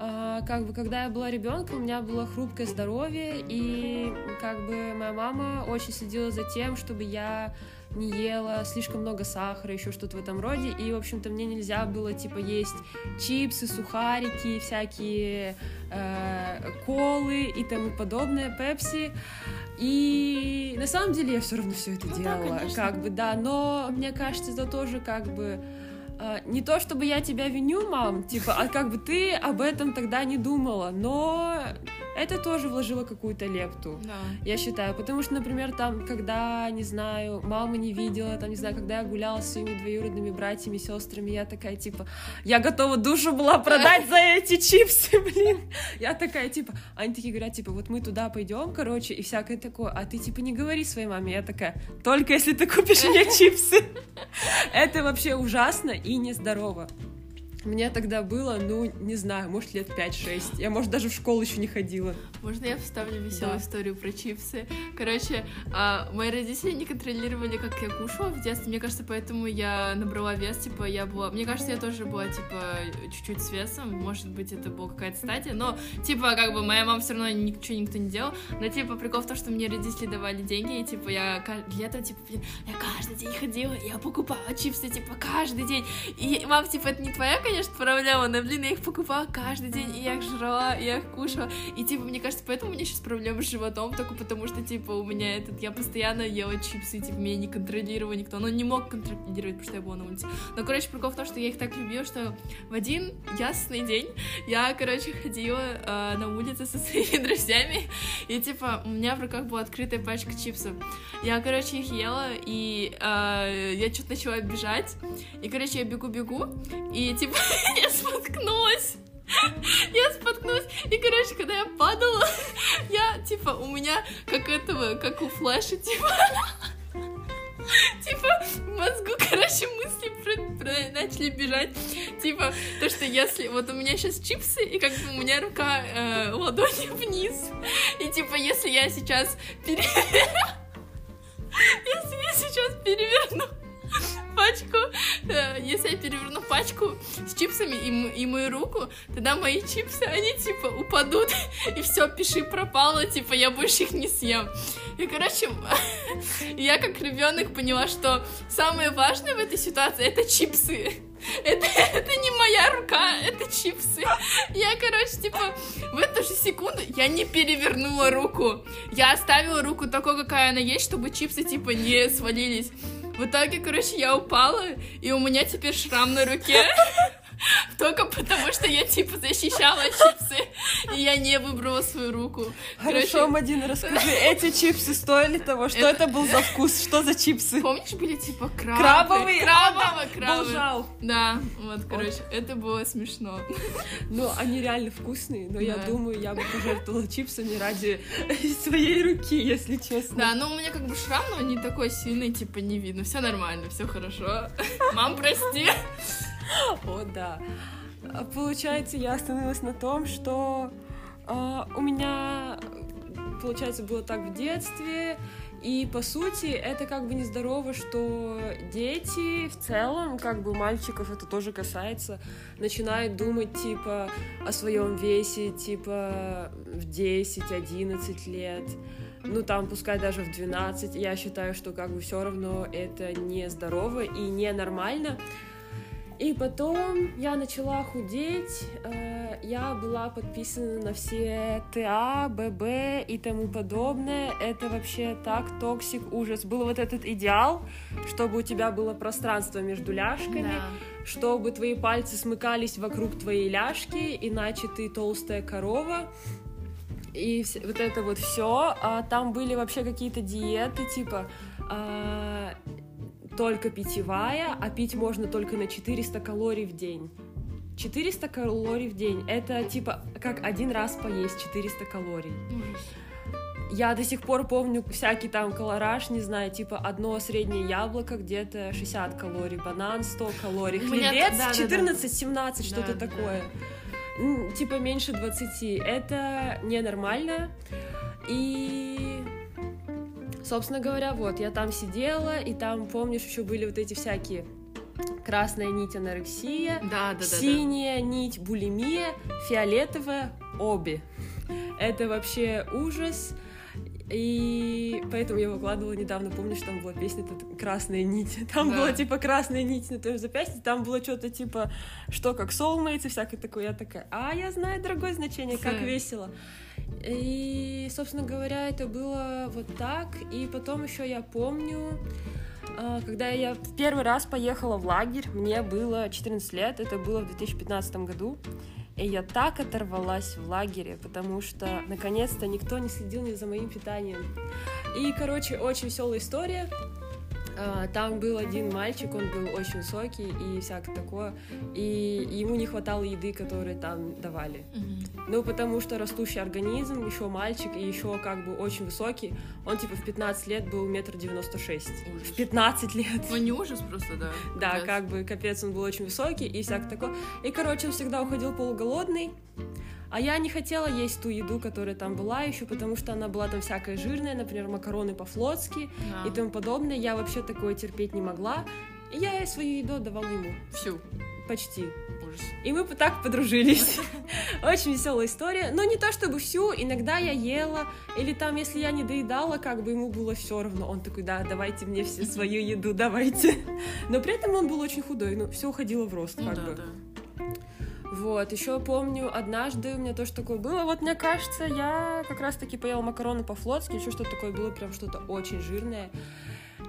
Uh, как бы, когда я была ребенком, у меня было хрупкое здоровье, и как бы моя мама очень следила за тем, чтобы я не ела, слишком много сахара, еще что-то в этом роде, и, в общем-то, мне нельзя было, типа, есть чипсы, сухарики, всякие э, колы и тому подобное, пепси, и на самом деле я все равно все это Ну да, делала, конечно. как бы, да, но мне кажется, это тоже как бы не то чтобы я тебя виню, мам, типа, а как бы ты об этом тогда не думала, но это тоже вложило какую-то лепту. Да. Я считаю, потому что, например, там, когда, не знаю, мама не видела, там, не знаю, когда я гуляла с своими двоюродными братьями, сестрами, я такая, типа, я готова душу была продать за эти чипсы, блин. Я такая, типа, они такие говорят, типа, вот мы туда пойдем, короче, и всякое такое, а ты, типа, не говори своей маме. Я такая, только если ты купишь мне *laughs* чипсы. Это вообще ужасно и нездорово. Мне тогда было, ну, не знаю, может, лет 5-6. Я, может, даже в школу еще не ходила. Можно я вставлю веселую Да. историю про чипсы? Короче, а, мои родители не контролировали, как я кушала в детстве. Мне кажется, поэтому я набрала вес. Типа, я была. Мне кажется, я тоже была, типа, чуть-чуть с весом. Может быть, это была какая-то стадия. Но, типа, как бы моя мама все равно ничего никто не делал. Но, типа, прикол в том, что мне родители давали деньги, и, типа, я летом, типа, я каждый день ходила, я покупала чипсы, типа, каждый день. И, мам, типа, это не твоя, конечно, проблема, но, блин, я их покупала каждый день, и я их жрала, и я их кушала. И, типа, мне кажется, поэтому у меня сейчас проблемы с животом, только потому что, типа, у меня этот, я постоянно ела чипсы, и, типа, меня не контролировал никто. Ну, не мог контролировать, потому что я была на улице. Но, короче, прикол в том, что я их так любила, что в один ясный день я, короче, ходила э, на улице со *laughs* своими друзьями, и, типа, у меня в руках была открытая пачка чипсов. Я, короче, их ела, и э, я что-то начала бежать, и, короче, я бегу-бегу, и, типа, я споткнулась. Я споткнулась, и, короче, когда я падала, я, типа, у меня, как этого, как у Флэша, типа, типа, в мозгу, короче, мысли про- про- начали бежать, типа, то, что если, вот у меня сейчас чипсы, и как бы у меня рука э, ладонью вниз, и, типа, если я сейчас пере... *laughs* Если я сейчас переверну пачку, э, если я переверну пачку с чипсами и, и мою руку, тогда мои чипсы, они типа упадут, *laughs* и все, пиши пропало, типа я больше их не съем. И, короче, *laughs* я как ребенок поняла, что самое важное в этой ситуации это чипсы. *laughs* Это, это не моя рука, это чипсы. Я, короче, типа, в эту же секунду я не перевернула руку. Я оставила руку такой, какая она есть, чтобы чипсы, типа, не свалились. В итоге, короче, я упала, и у меня теперь шрам на руке. *laughs* *laughs* Только потому, что я, типа, защищала чипсы, и я не выбрала свою руку. Хорошо, Короче, Мадина, *laughs* расскажи, эти чипсы стоили того? Что это был за вкус? Что за чипсы? помнишь, были, типа, крабы? Крабовые? Крабовые, крабы. жал. Да, вот, короче, это было смешно. *laughs* Ну, они реально вкусные, но я Да. думаю, я бы пожертвовала чипсами ради своей руки, если честно. Да, но у меня как бы шрам, но не такой сильный, типа, не видно. Все нормально, все хорошо. Мам, прости. *laughs* О, да. А, Получается, я остановилась на том, что а, у меня, получается, было так в детстве, и по сути это как бы нездорово, что дети в целом, как бы мальчиков это тоже касается, начинают думать типа о своем весе, типа в 10-11 лет. Ну, там, пускай даже в 12, я считаю, что как бы все равно это нездорово и ненормально. И потом я начала худеть, э, я была подписана на все ТА, ББ и тому подобное. Это вообще так toxic, ужас. Был вот этот идеал, чтобы у тебя было пространство между ляжками, чтобы твои пальцы смыкались вокруг твоей ляжки, иначе ты толстая корова. И вот это вот все. А там были вообще какие-то диеты, типа а, только питьевая, а пить можно только на 400 калорий в день. 400 калорий в день. Это типа как один раз поесть 400 калорий. Я до сих пор помню всякий там колораж, не знаю, типа одно среднее яблоко где-то 60 калорий, банан 100 калорий, хлебец т- да, да, да. 14-17, что-то Да, такое. Типа меньше 20. Это ненормально. И Собственно говоря, вот, я там сидела, и там, помнишь, еще были вот эти всякие красная нить анорексия, Да, да, да, да. синяя нить булимия, фиолетовая обе. Это вообще ужас. И поэтому я выкладывала недавно, помню, что там была песня «Красная нить». *laughs* Там Да. была, типа, красная нить на твоем запястье, там было что-то, типа, что как soulmates и всякое такое. Я такая, а, я знаю другое значение, как весело. И, собственно говоря, это было вот так. И потом еще я помню, а, когда я в первый раз поехала в лагерь, мне было 14 лет, это было в 2015 году. И я так оторвалась в лагере, потому что наконец-то никто не следил ни за моим питанием. И, короче, очень веселая история. А, Там был один мальчик, он был очень высокий и всякое такое, и ему не хватало еды, которую там давали. Мгм. Ну, потому что растущий организм, еще мальчик и еще как бы очень высокий, он типа в 15 лет был метр девяносто шесть. В 15 лет. Ну, не ужас просто, да. Да, Капец. как бы капец, он был очень высокий и всякое такое. И, короче, он всегда уходил полуголодный. А я не хотела есть ту еду, которая там была еще, потому что она была там всякая жирная, например, макароны по-флотски Да. и тому подобное. Я вообще такое терпеть не могла. И я свою еду отдавала ему. Всю. Почти. Ужас. И мы так подружились. Очень веселая история. Но не то чтобы всю, иногда я ела, или там, если я не доедала, как бы ему было все равно. Он такой, да, давайте мне все свою еду, давайте. Но при этом он был очень худой, ну, все уходило в рост, Ну как да, бы. да. Вот, еще помню, однажды у меня тоже такое было. Вот мне кажется, я как раз-таки поела макароны по-флотски, еще что-то такое было, прям что-то очень жирное.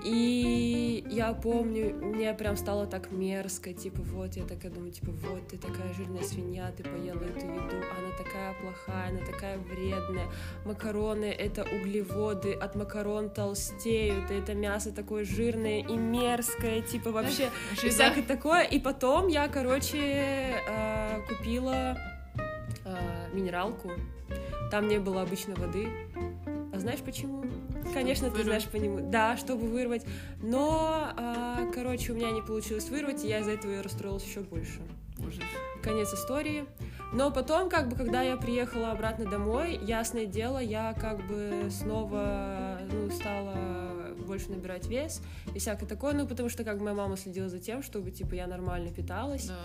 И я помню, мне прям стало так мерзко, типа, вот, я такая думаю, типа, вот, ты такая жирная свинья, ты поела эту еду, она такая плохая, она такая вредная. Макароны — это углеводы, от макарон толстеют, и это мясо такое жирное и мерзкое, типа, вообще и всякое такое. И потом я, короче, э, купила э, минералку. Там не было обычной воды. А знаешь почему? Конечно, ты Вырвать. знаешь по нему. Да, чтобы вырвать. Но, а, короче, у меня не получилось вырвать, и я из-за этого расстроилась еще больше. Ужас. Конец истории. Но потом, как бы, когда я приехала обратно домой, ясное дело, я как бы снова ну, стала больше набирать вес и всякое такое, ну, потому что как бы моя мама следила за тем, чтобы, типа, я нормально питалась Да.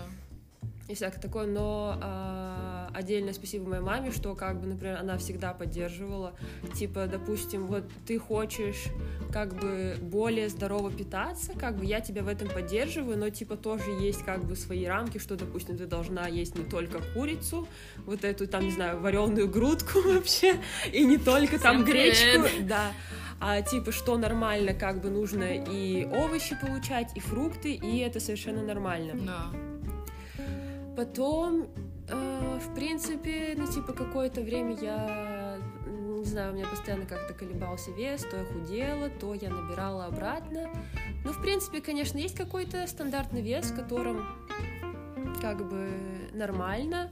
И всякое такое, но а, отдельное спасибо моей маме, что как бы, например, она всегда поддерживала, типа, допустим, вот ты хочешь как бы более здорово питаться, как бы я тебя в этом поддерживаю, но типа тоже есть как бы свои рамки, что, допустим, ты должна есть не только курицу, вот эту там, не знаю, вареную грудку *laughs* вообще, и не только там гречку, да, а типа что нормально, как бы нужно и овощи получать, и фрукты, и это совершенно нормально. Да. Потом, э, в принципе, ну, типа, какое-то время я, не знаю, у меня постоянно как-то колебался вес, то я худела, то я набирала обратно. Ну, в принципе, конечно, есть какой-то стандартный вес, в котором как бы нормально.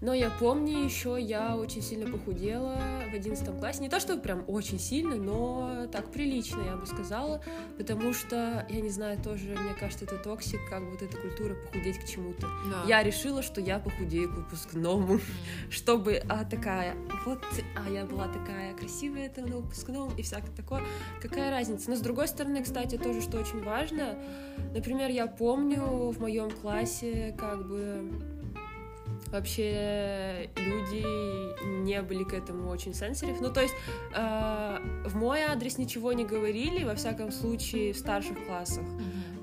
Но я помню еще, я очень сильно похудела в 11 классе. Не то, что прям очень сильно, но так прилично, я бы сказала. Потому что, я не знаю, тоже, мне кажется, это toxic, как вот эта культура похудеть к чему-то. Да. Я решила, что я похудею к выпускному, *laughs* чтобы а, такая, вот, а я была такая красивая это на выпускном и всякое такое. Какая разница? Но с другой стороны, кстати, тоже, что очень важно, например, я помню в моем классе, как бы вообще люди не были к этому очень сенсорив. Ну, то есть э, в мой адрес ничего не говорили, во всяком случае, в старших классах.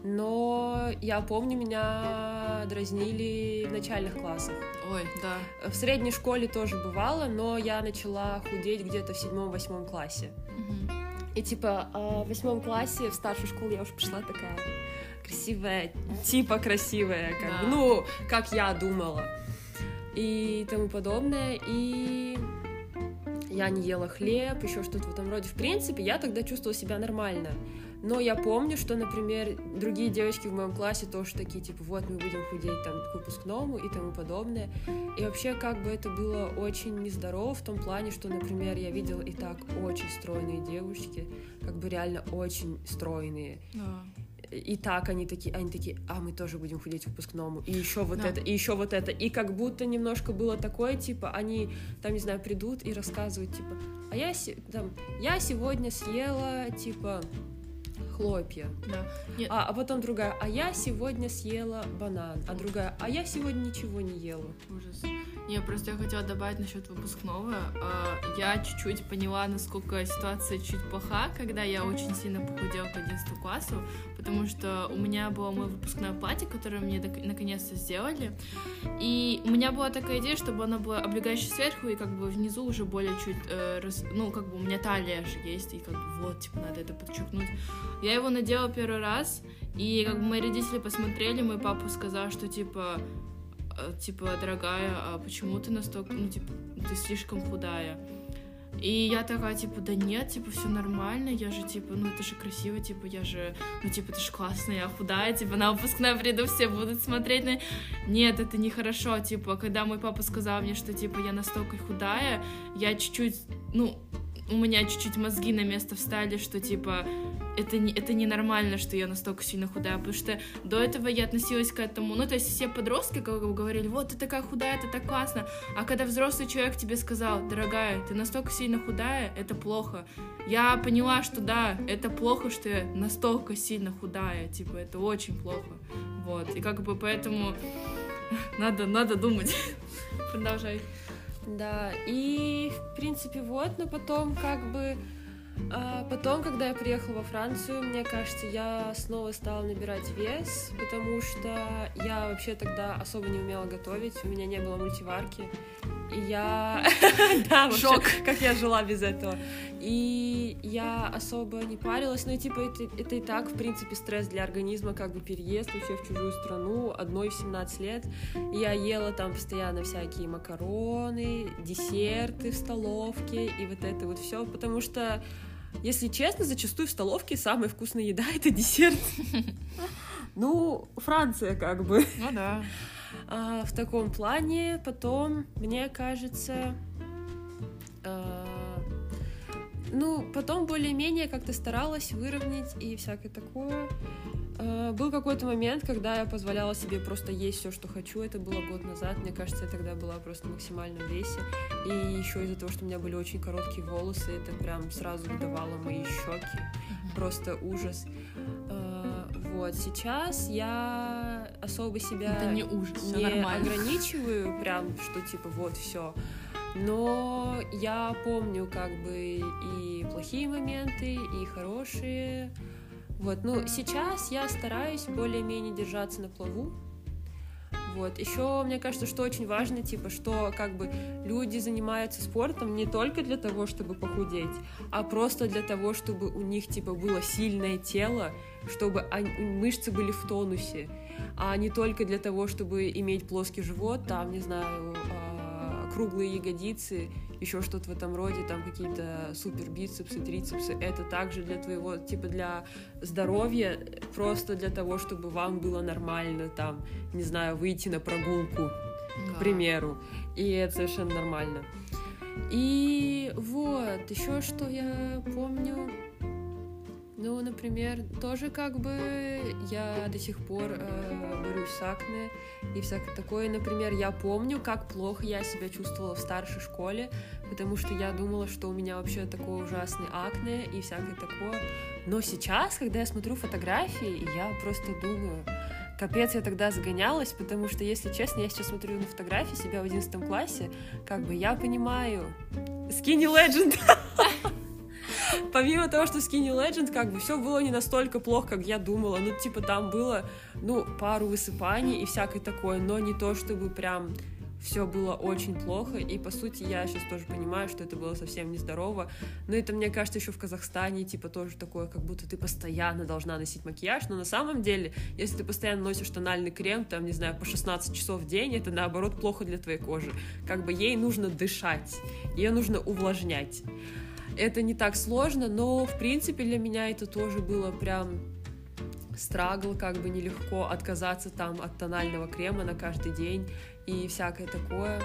Но я помню, меня дразнили в начальных классах. Ой, да. В средней школе тоже бывало, но я начала худеть где-то в седьмом-восьмом классе. Мгм. И типа а, в восьмом классе в старшую школу я уже пришла такая красивая, типа красивая, как бы, Да. ну, как я думала. И тому подобное. И я не ела хлеб, еще что-то в этом роде. В принципе, я тогда чувствовала себя нормально. Но я помню, что, например, другие девочки в моем классе тоже такие, типа, вот мы будем худеть там к выпускному и тому подобное. И вообще, как бы это было очень нездорово в том плане, что, например, я видела и так очень стройные девушки, как бы реально очень стройные. Да. И так они такие, они такие, а мы тоже будем худеть к выпускному. И еще вот Да. это, и еще вот это. И как будто немножко было такое, типа, они там, не знаю, придут и рассказывают, типа, а я, се- там, я сегодня съела, типа, хлопья. Да. Нет, А, а потом другая, а я сегодня съела банан. А другая, а я сегодня ничего не ела. ужас. Я просто я хотела добавить насчет выпускного. А, я чуть-чуть поняла, насколько ситуация чуть плоха, когда я очень сильно похудела к 11 классу, потому что у меня было мое выпускное платье, которое мне наконец-то сделали, и у меня была такая идея, чтобы оно было облегающее сверху, и как бы внизу уже более чуть, э, ну, как бы у меня талия же есть, и как бы вот, типа, надо это подчеркнуть. Я его надела первый раз, и как бы мои родители посмотрели, мой папа сказал, что, типа, типа, дорогая, а почему ты настолько, ну, типа, ты слишком худая? И я такая, типа, да нет, типа, все нормально, я же, типа, ну, это же красиво, типа, я же, ну, типа, это же классно, я худая, типа, на выпускной приду, все будут смотреть на... Нет, это нехорошо, типа, когда мой папа сказал мне, что, типа, я настолько худая, я чуть-чуть, ну, у меня чуть-чуть мозги на место встали, что, типа, это, не, это ненормально, что я настолько сильно худая, потому что до этого я относилась к этому, ну, то есть все подростки как бы говорили, вот, ты такая худая, это так классно, а когда взрослый человек тебе сказал, дорогая, ты настолько сильно худая, это плохо, я поняла, что да, это плохо, что я настолько сильно худая, типа, это очень плохо, вот, и как бы поэтому *laughs* надо, надо думать. *laughs* Продолжай. Да, и в принципе вот, но потом как бы а потом, когда я приехала во Францию, мне кажется, я снова стала набирать вес, потому что я вообще тогда особо не умела готовить, у меня не было мультиварки, и я... *laughs* Да, Шок! Как я жила без этого. И я особо не парилась, ну и типа это, это и так, в принципе, стресс для организма, как бы переезд вообще в чужую страну, одной в 17 лет. Я ела там постоянно всякие макароны, десерты в столовке и вот это вот все, потому что если честно, зачастую в столовке самая вкусная еда — это десерт. *laughs* Ну, Франция как бы. Ну да. А, в таком плане потом, мне кажется, а, ну, потом более-менее как-то старалась выровнять и всякое такое. А, был какой-то момент, когда я позволяла себе просто есть все, что хочу. Это было год назад. Мне кажется, я тогда была просто максимально в весе. И еще из-за того, что у меня были очень короткие волосы, это прям сразу выдавало мои щеки. Просто ужас. А, вот сейчас я особо себя это не, ужас, не ограничиваю, прям что типа вот все. Но я помню как бы и плохие моменты, и хорошие. Вот, ну, сейчас я стараюсь более-менее держаться на плаву. Вот. Еще, мне кажется, что очень важно, типа, что как бы люди занимаются спортом не только для того, чтобы похудеть, а просто для того, чтобы у них, типа, было сильное тело, чтобы они, мышцы были в тонусе, а не только для того, чтобы иметь плоский живот, там, не знаю, а, круглые ягодицы еще что-то в этом роде, там какие-то супер бицепсы, трицепсы, это также для твоего, типа для здоровья, просто для того, чтобы вам было нормально, там, не знаю, выйти на прогулку, да. к примеру, и это совершенно нормально. И вот, еще что я помню, ну, например, тоже как бы я до сих пор э, борюсь с акне и всякое такое. Например, я помню, как плохо я себя чувствовала в старшей школе, потому что я думала, что у меня вообще такой ужасный акне и всякое такое. Но сейчас, когда я смотрю фотографии, я просто думаю, капец, я тогда загонялась, потому что, если честно, я сейчас смотрю на фотографии себя в 11 классе, как бы я понимаю, Skinny Legend. *laughs* Помимо того, что Skinny Legend, как бы все было не настолько плохо, как я думала. Ну, типа, там было, ну, пару высыпаний и всякое такое, но не то, чтобы прям все было очень плохо, и по сути я сейчас тоже понимаю, что это было совсем нездорово, но это, мне кажется, еще в Казахстане, типа, тоже такое, как будто ты постоянно должна носить макияж, но на самом деле, если ты постоянно носишь тональный крем, там, не знаю, по 16 часов в день, это, наоборот, плохо для твоей кожи, как бы ей нужно дышать, ее нужно увлажнять. Это не так сложно, но, в принципе, для меня это тоже было прям страгл, как бы нелегко отказаться там от тонального крема на каждый день и всякое такое.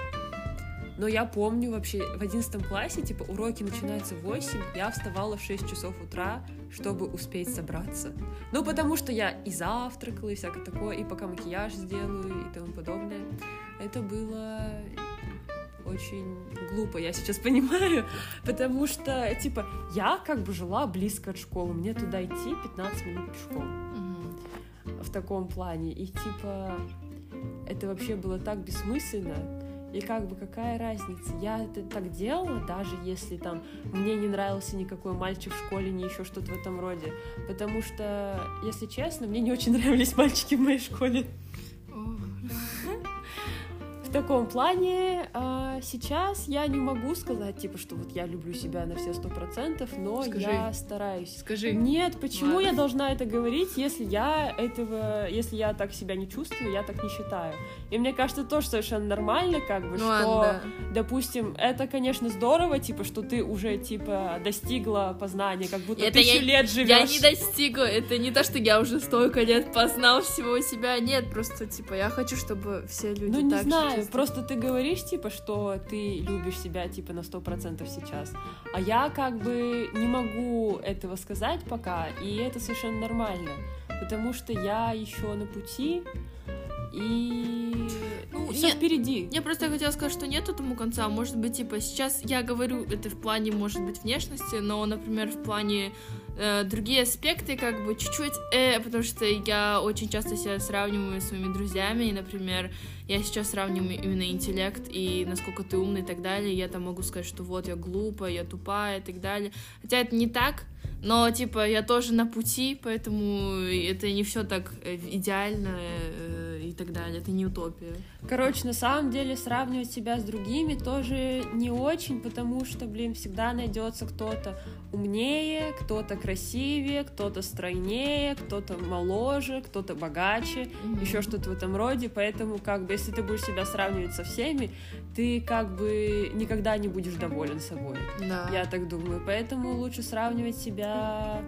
Но я помню вообще в одиннадцатом классе, типа, уроки начинаются в 8, я вставала в 6 часов утра, чтобы успеть собраться. Ну, потому что я и завтракала, и всякое такое, и пока макияж сделаю, и тому подобное. Это было очень глупо, я сейчас понимаю, *laughs* потому что, типа, я как бы жила близко от школы, мне туда идти 15 минут пешком. Угу. В таком плане. И, типа, это вообще было так бессмысленно. И как бы какая разница? Я это так делала, даже если там мне не нравился никакой мальчик в школе, ни еще что-то в этом роде. Потому что, если честно, мне не очень *laughs* нравились мальчики в моей школе. В таком плане а, сейчас я не могу сказать, типа, что вот я люблю себя на все сто процентов, но Скажи. я стараюсь. Скажи. Нет, почему Ладно. я должна это говорить, если я этого, если я так себя не чувствую, я так не считаю. И мне кажется, тоже совершенно нормально, как бы, Ну что, ладно, допустим, это, конечно, здорово, типа, что ты уже, типа, достигла познания, как будто Это ты я- тысячу лет живешь. Я не достигла, это не то, что я уже столько лет познал всего себя, нет, просто, типа, я хочу, чтобы все люди Ну, не так же знаю. Просто ты говоришь, типа, что ты любишь себя, типа, на сто процентов сейчас. А я, как бы, не могу этого сказать пока, и это совершенно нормально. Потому что я еще на пути, и Ну, все нет, впереди. Я просто хотела сказать, что нет этому конца. Может быть, типа, сейчас я говорю это в плане, может быть, внешности, но, например, в плане э, другие аспекты, как бы чуть-чуть, э, потому что я очень часто себя сравниваю с своими друзьями, и, например, я сейчас сравниваю именно интеллект и насколько ты умный и так далее, я там могу сказать, что вот я глупая, я тупая и так далее. Хотя это не так, но, типа, я тоже на пути, поэтому это не все так э, идеально э, и так далее, это не утопия. Короче, на самом деле сравнивать себя с другими тоже не очень, потому что, блин, всегда найдется кто-то умнее, кто-то красивее, кто-то стройнее, кто-то моложе, кто-то богаче, Мгм. еще что-то в этом роде. Поэтому, как бы, если ты будешь себя сравнивать со всеми, ты как бы никогда не будешь доволен собой. Да. Я так думаю. Поэтому лучше сравнивать себя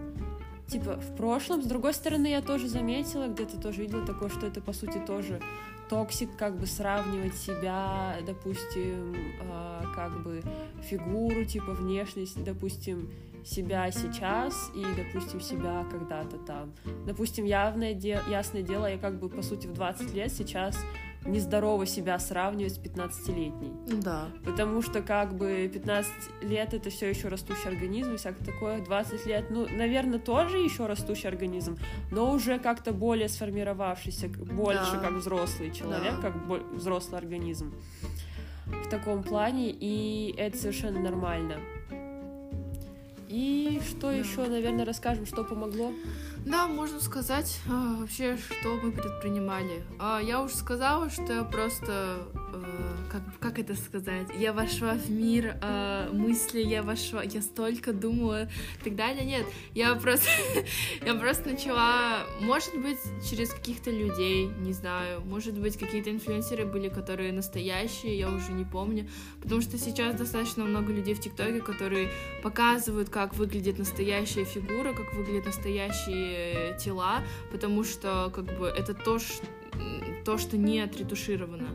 типа в прошлом. С другой стороны, я тоже заметила, где-то тоже видела такое, что это по сути тоже toxic, как бы сравнивать себя, допустим, а, как бы фигуру, типа внешность, допустим, себя сейчас и, допустим, себя когда-то там. Допустим, явное де- ясное дело, я как бы, по сути, в 20 лет сейчас нездорово себя сравнивать с 15-летней. Да. Потому что как бы 15 лет это все еще растущий организм и всякое такое. 20 лет, ну, наверное, тоже еще растущий организм, но уже как-то более сформировавшийся, больше Да. как взрослый человек, Да. как взрослый организм. В таком плане, и это совершенно нормально. И что Да. еще, наверное, расскажем, что помогло? Да, можно сказать а, вообще, что мы предпринимали. А, я уже сказала, что я просто, э, как, как это сказать, я вошла в мир э, мысли, я вошла, я столько думала и так далее. Нет, я просто, *laughs* я просто начала, может быть, через каких-то людей, не знаю, может быть, какие-то инфлюенсеры были, которые настоящие, я уже не помню, потому что сейчас достаточно много людей в ТикТоке, которые показывают, как выглядит настоящая фигура, как выглядят настоящие тела, потому что как бы это то, м, то что не отретушировано.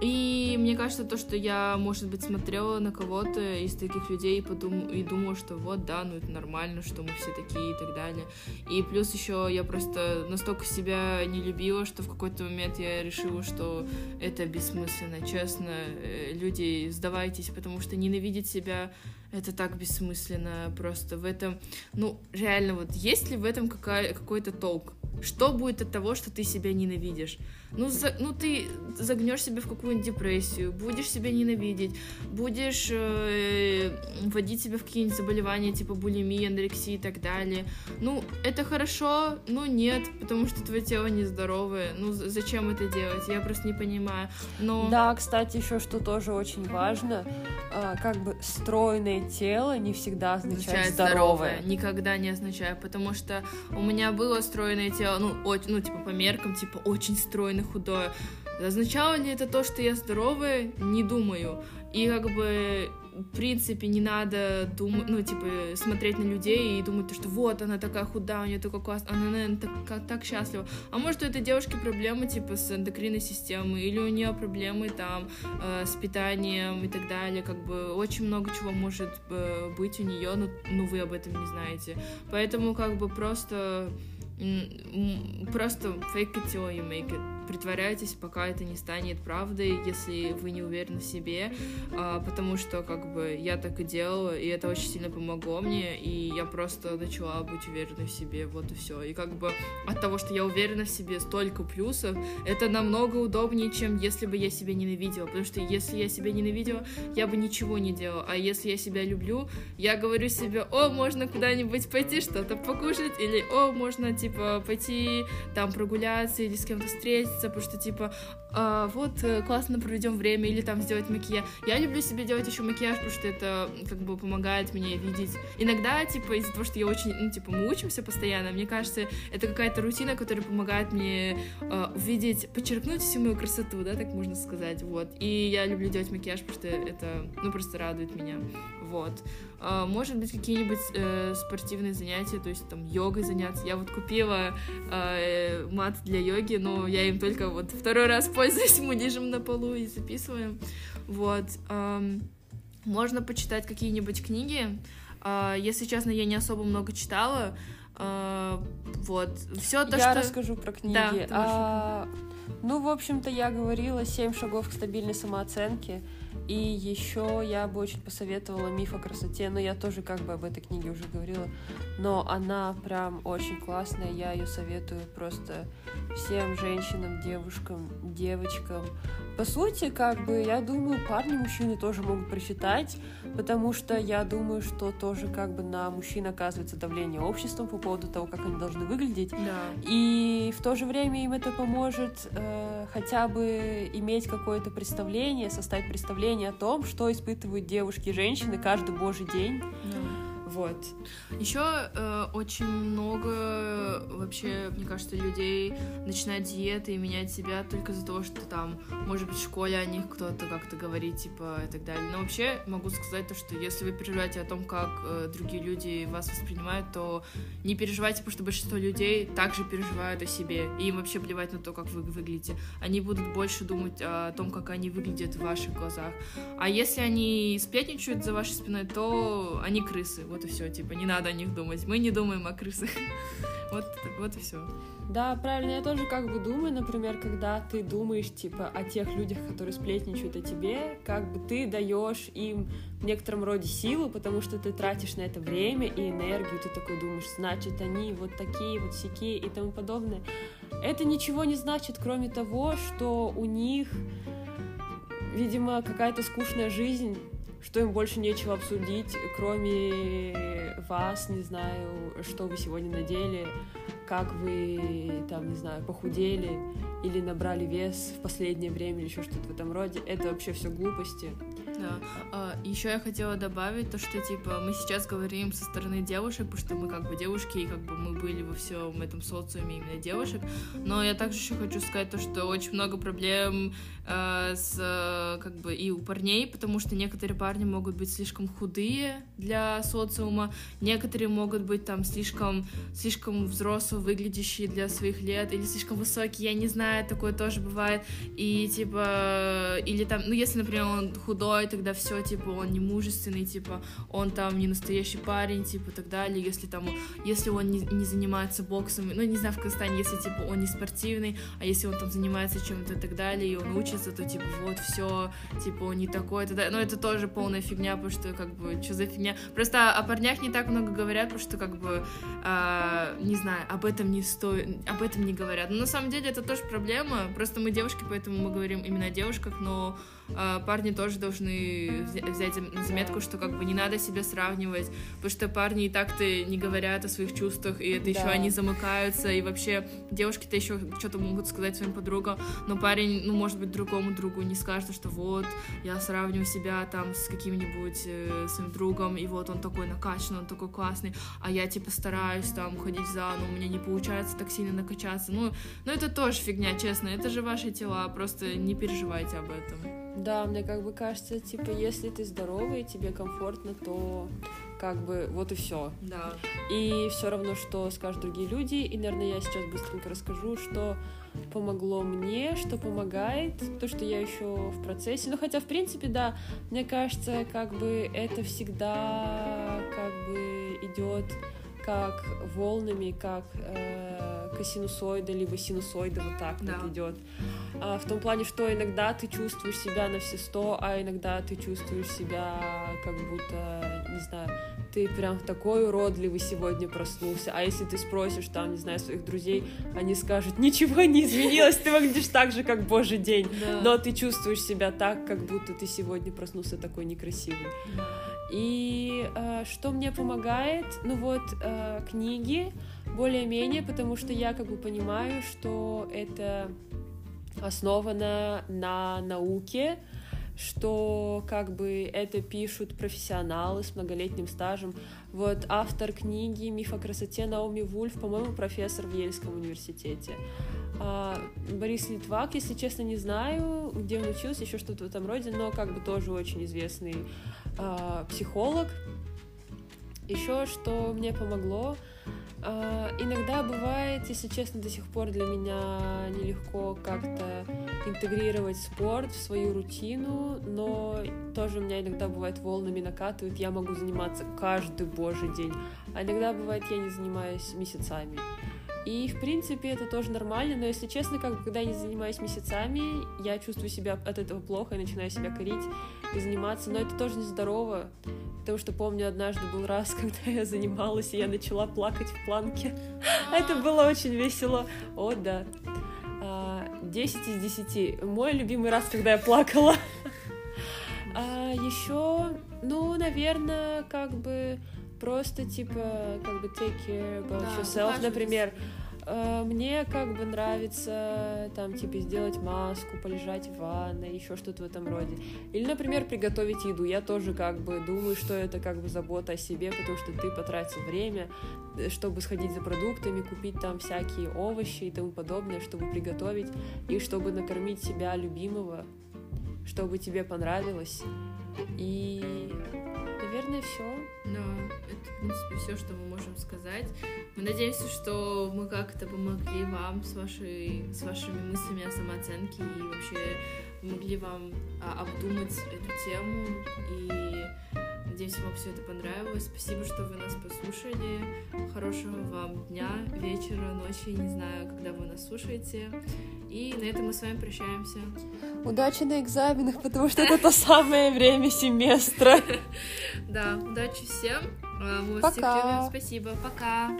И мне кажется, то, что я, может быть, смотрела на кого-то из таких людей и, подум... и думала, что вот, да, ну это нормально, что мы все такие и так далее. И плюс еще я просто настолько себя не любила, что в какой-то момент я решила, что это бессмысленно. Честно, э, люди, сдавайтесь, потому что ненавидеть себя это так бессмысленно просто в этом ну реально вот есть ли в этом какая, какой-то толк? Что будет от того что ты себя ненавидишь? Ну, за- ну ты загнешь себя в какую-нибудь депрессию будешь себя ненавидеть будешь э, вводить себя в какие-нибудь заболевания типа булимии анорексии и так далее. Ну это хорошо но нет потому что твое тело нездоровое. Ну зачем это делать? Я просто не понимаю. Но Да, кстати, еще что тоже очень важно, а, как бы стройное тело не всегда означает, означает здоровое. здоровое. Никогда не означает, потому что у меня было стройное тело, ну, оч- ну, типа, по меркам, типа, очень стройное, худое. Означало ли это то, что я здоровая? Не думаю. И как бы в принципе, не надо думать, ну, типа, смотреть на людей и думать, что вот, она такая худая, у нее такой класс, она, наверное, так, так счастлива. А может, у этой девушки проблемы, типа, с эндокринной системой, или у нее проблемы, там, э, с питанием и так далее, как бы, очень много чего может э, быть у нее, ну, ну, вы об этом не знаете. Поэтому, как бы, просто просто fake it till you make it. Притворяйтесь, пока это не станет правдой, если вы не уверены в себе, а, потому что, как бы, я так и делала, и это очень сильно помогло мне, и я просто начала быть уверенной в себе, вот и все. И как бы от того, что я уверена в себе, столько плюсов, это намного удобнее, чем если бы я себя ненавидела, потому что если я себя ненавидела, я бы ничего не делала, а если я себя люблю, я говорю себе, о, можно куда-нибудь пойти что-то покушать, или о, можно, типа, пойти там прогуляться или с кем-то встретиться, потому что, типа, а, вот, э, классно проведем время, или там сделать макияж. Я люблю себе делать еще макияж, потому что это, как бы, помогает мне видеть. Иногда, типа, из-за того, что я очень, ну, типа, мы учимся постоянно, мне кажется, это какая-то рутина, которая помогает мне э, увидеть, подчеркнуть всю мою красоту, да, так можно сказать, вот. И я люблю делать макияж, потому что это, ну, просто радует меня, вот. А, может быть, какие-нибудь э, спортивные занятия, то есть там йогой заняться. Я вот купила э, мат для йоги, но я им только вот второй раз пользуюсь, мы лежим на полу и записываем. Вот. Э, можно почитать какие-нибудь книги. Э, если честно, я не особо много читала. Э, вот. Все то, я что... расскажу про книги. Да, а, ну, в общем-то, я говорила «Семь шагов к стабильной самооценке». И еще я бы очень посоветовала «Миф о красоте», но я тоже как бы об этой книге уже говорила, но она прям очень классная, я ее советую просто всем женщинам, девушкам, девочкам. По сути, как бы, я думаю, парни, мужчины тоже могут прочитать, потому что я думаю, что тоже как бы на мужчин оказывается давление обществом по поводу того, как они должны выглядеть. Да. И в то же время им это поможет э, хотя бы иметь какое-то представление, составить представление о том, что испытывают девушки и женщины каждый божий день. Да вот. Еще э, очень много вообще, мне кажется, людей начинают диеты и менять себя только из-за того, что там, может быть, в школе о них кто-то как-то говорит, типа, и так далее. Но вообще могу сказать то, что если вы переживаете о том, как э, другие люди вас воспринимают, то не переживайте, потому что большинство людей также переживают о себе, и им вообще плевать на то, как вы выглядите. Они будут больше думать о том, как они выглядят в ваших глазах. А если они сплетничают за вашей спиной, то они крысы. Вот вот и все, типа, не надо о них думать. Мы не думаем о крысах. *laughs* вот, вот и все. Да, правильно, я тоже как бы думаю, например, когда ты думаешь, типа, о тех людях, которые сплетничают о тебе, как бы ты даешь им в некотором роде силу, потому что ты тратишь на это время и энергию, ты такой думаешь, значит, они вот такие, вот всякие и тому подобное. Это ничего не значит, кроме того, что у них, видимо, какая-то скучная жизнь, что им больше нечего обсудить, кроме вас, не знаю, что вы сегодня надели, как вы, там, не знаю, похудели или набрали вес в последнее время или еще что-то в этом роде. Это вообще все глупости. Да. А, еще я хотела добавить то, что типа мы сейчас говорим со стороны девушек, потому что мы как бы девушки, и как бы мы были во всем этом социуме именно девушек. Но я также еще хочу сказать то, что очень много проблем э, с как бы и у парней, потому что некоторые парни могут быть слишком худые для социума, некоторые могут быть там слишком слишком взрослые, выглядящие для своих лет, или слишком высокие, я не знаю, такое тоже бывает. И типа или там, ну если, например, он худой, тогда все, типа, он не мужественный, типа, он там не настоящий парень, типа, так далее, если там, если он не, не занимается боксом, ну, не знаю, в Казахстане, если, типа, он не спортивный, а если он там занимается чем-то и так далее, и он учится, то, типа, вот, все, типа, он не такой, это, но это тоже полная фигня, потому что, как бы, что за фигня, просто о парнях не так много говорят, потому что, как бы, э, не знаю, об этом не стоит, об этом не говорят, но на самом деле это тоже проблема, просто мы девушки, поэтому мы говорим именно о девушках, но парни тоже должны взять на заметку, что как бы не надо себя сравнивать, потому что парни и так-то не говорят о своих чувствах, и это да. еще они замыкаются, и вообще девушки-то еще что-то могут сказать своим подругам, но парень, ну, может быть, другому другу не скажет, что вот, я сравниваю себя там с каким-нибудь э, своим другом, и вот он такой накачанный, он такой классный, а я, типа, стараюсь там ходить за, но у меня не получается так сильно накачаться, ну, ну это тоже фигня, честно, это же ваши тела, просто не переживайте об этом. Да, мне как бы кажется, типа, если ты здоровый, тебе комфортно, то как бы вот и все. Да. И все равно, что скажут другие люди. И, наверное, я сейчас быстренько расскажу, что помогло мне, что помогает, то, что я еще в процессе. Ну, хотя, в принципе, да, мне кажется, как бы это всегда как бы идет как волнами, как э, косинусоида, либо синусоида, вот так Да. вот идет. А, в том плане, что иногда ты чувствуешь себя на все сто, а иногда ты чувствуешь себя как будто, не знаю, ты прям такой уродливый сегодня проснулся. А если ты спросишь там, не знаю, своих друзей, они скажут, ничего не изменилось, ты выглядишь так же, как божий день. Да. Но ты чувствуешь себя так, как будто ты сегодня проснулся такой некрасивый. И э, что мне помогает? Ну вот, э, книги более-менее, потому что я как бы понимаю, что это основано на науке, что как бы это пишут профессионалы с многолетним стажем. Вот автор книги «Миф о красоте» Наоми Вульф, по-моему, профессор в Ельском университете. А, Борис Литвак, если честно, не знаю, где он учился, еще что-то в этом роде, но как бы тоже очень известный психолог. Еще что мне помогло, а, иногда бывает, если честно, до сих пор для меня нелегко как-то интегрировать спорт в свою рутину, но тоже у меня иногда бывает волнами накатывает, я могу заниматься каждый божий день, а иногда бывает я не занимаюсь месяцами. И, в принципе, это тоже нормально, но, если честно, как бы, когда я не занимаюсь месяцами, я чувствую себя от этого плохо и начинаю себя корить и заниматься, но это тоже нездорово, потому что помню, однажды был раз, *laughs* когда я занималась, и я начала плакать в планке. *laughs* Это было очень весело. О, да. А, 10 из 10. Мой любимый раз, когда я плакала. *laughs* А, еще, ну, наверное, как бы просто типа как бы take care about Да, yourself, например. Э, Мне как бы нравится там типа сделать маску, полежать в ванной, еще что-то в этом роде. Или, например, приготовить еду. Я тоже как бы думаю, что это как бы забота о себе, потому что ты потратил время, э, чтобы сходить за продуктами, купить там всякие овощи и тому подобное, чтобы приготовить и чтобы накормить себя любимого, чтобы тебе понравилось. И, наверное, все. Да, это, в принципе, все, что мы можем сказать. Мы надеемся, что мы как-то помогли вам с, вашей, с вашими мыслями о самооценке и вообще помогли вам а, обдумать эту тему. И надеемся, вам все это понравилось. Спасибо, что вы нас послушали. Хорошего вам дня, вечера, ночи, не знаю, когда вы нас слушаете. И на этом мы с вами прощаемся. Удачи на экзаменах, потому что это то самое время семестра. *laughs* Да, удачи всем. А, Мы Пока. Спасибо. Пока.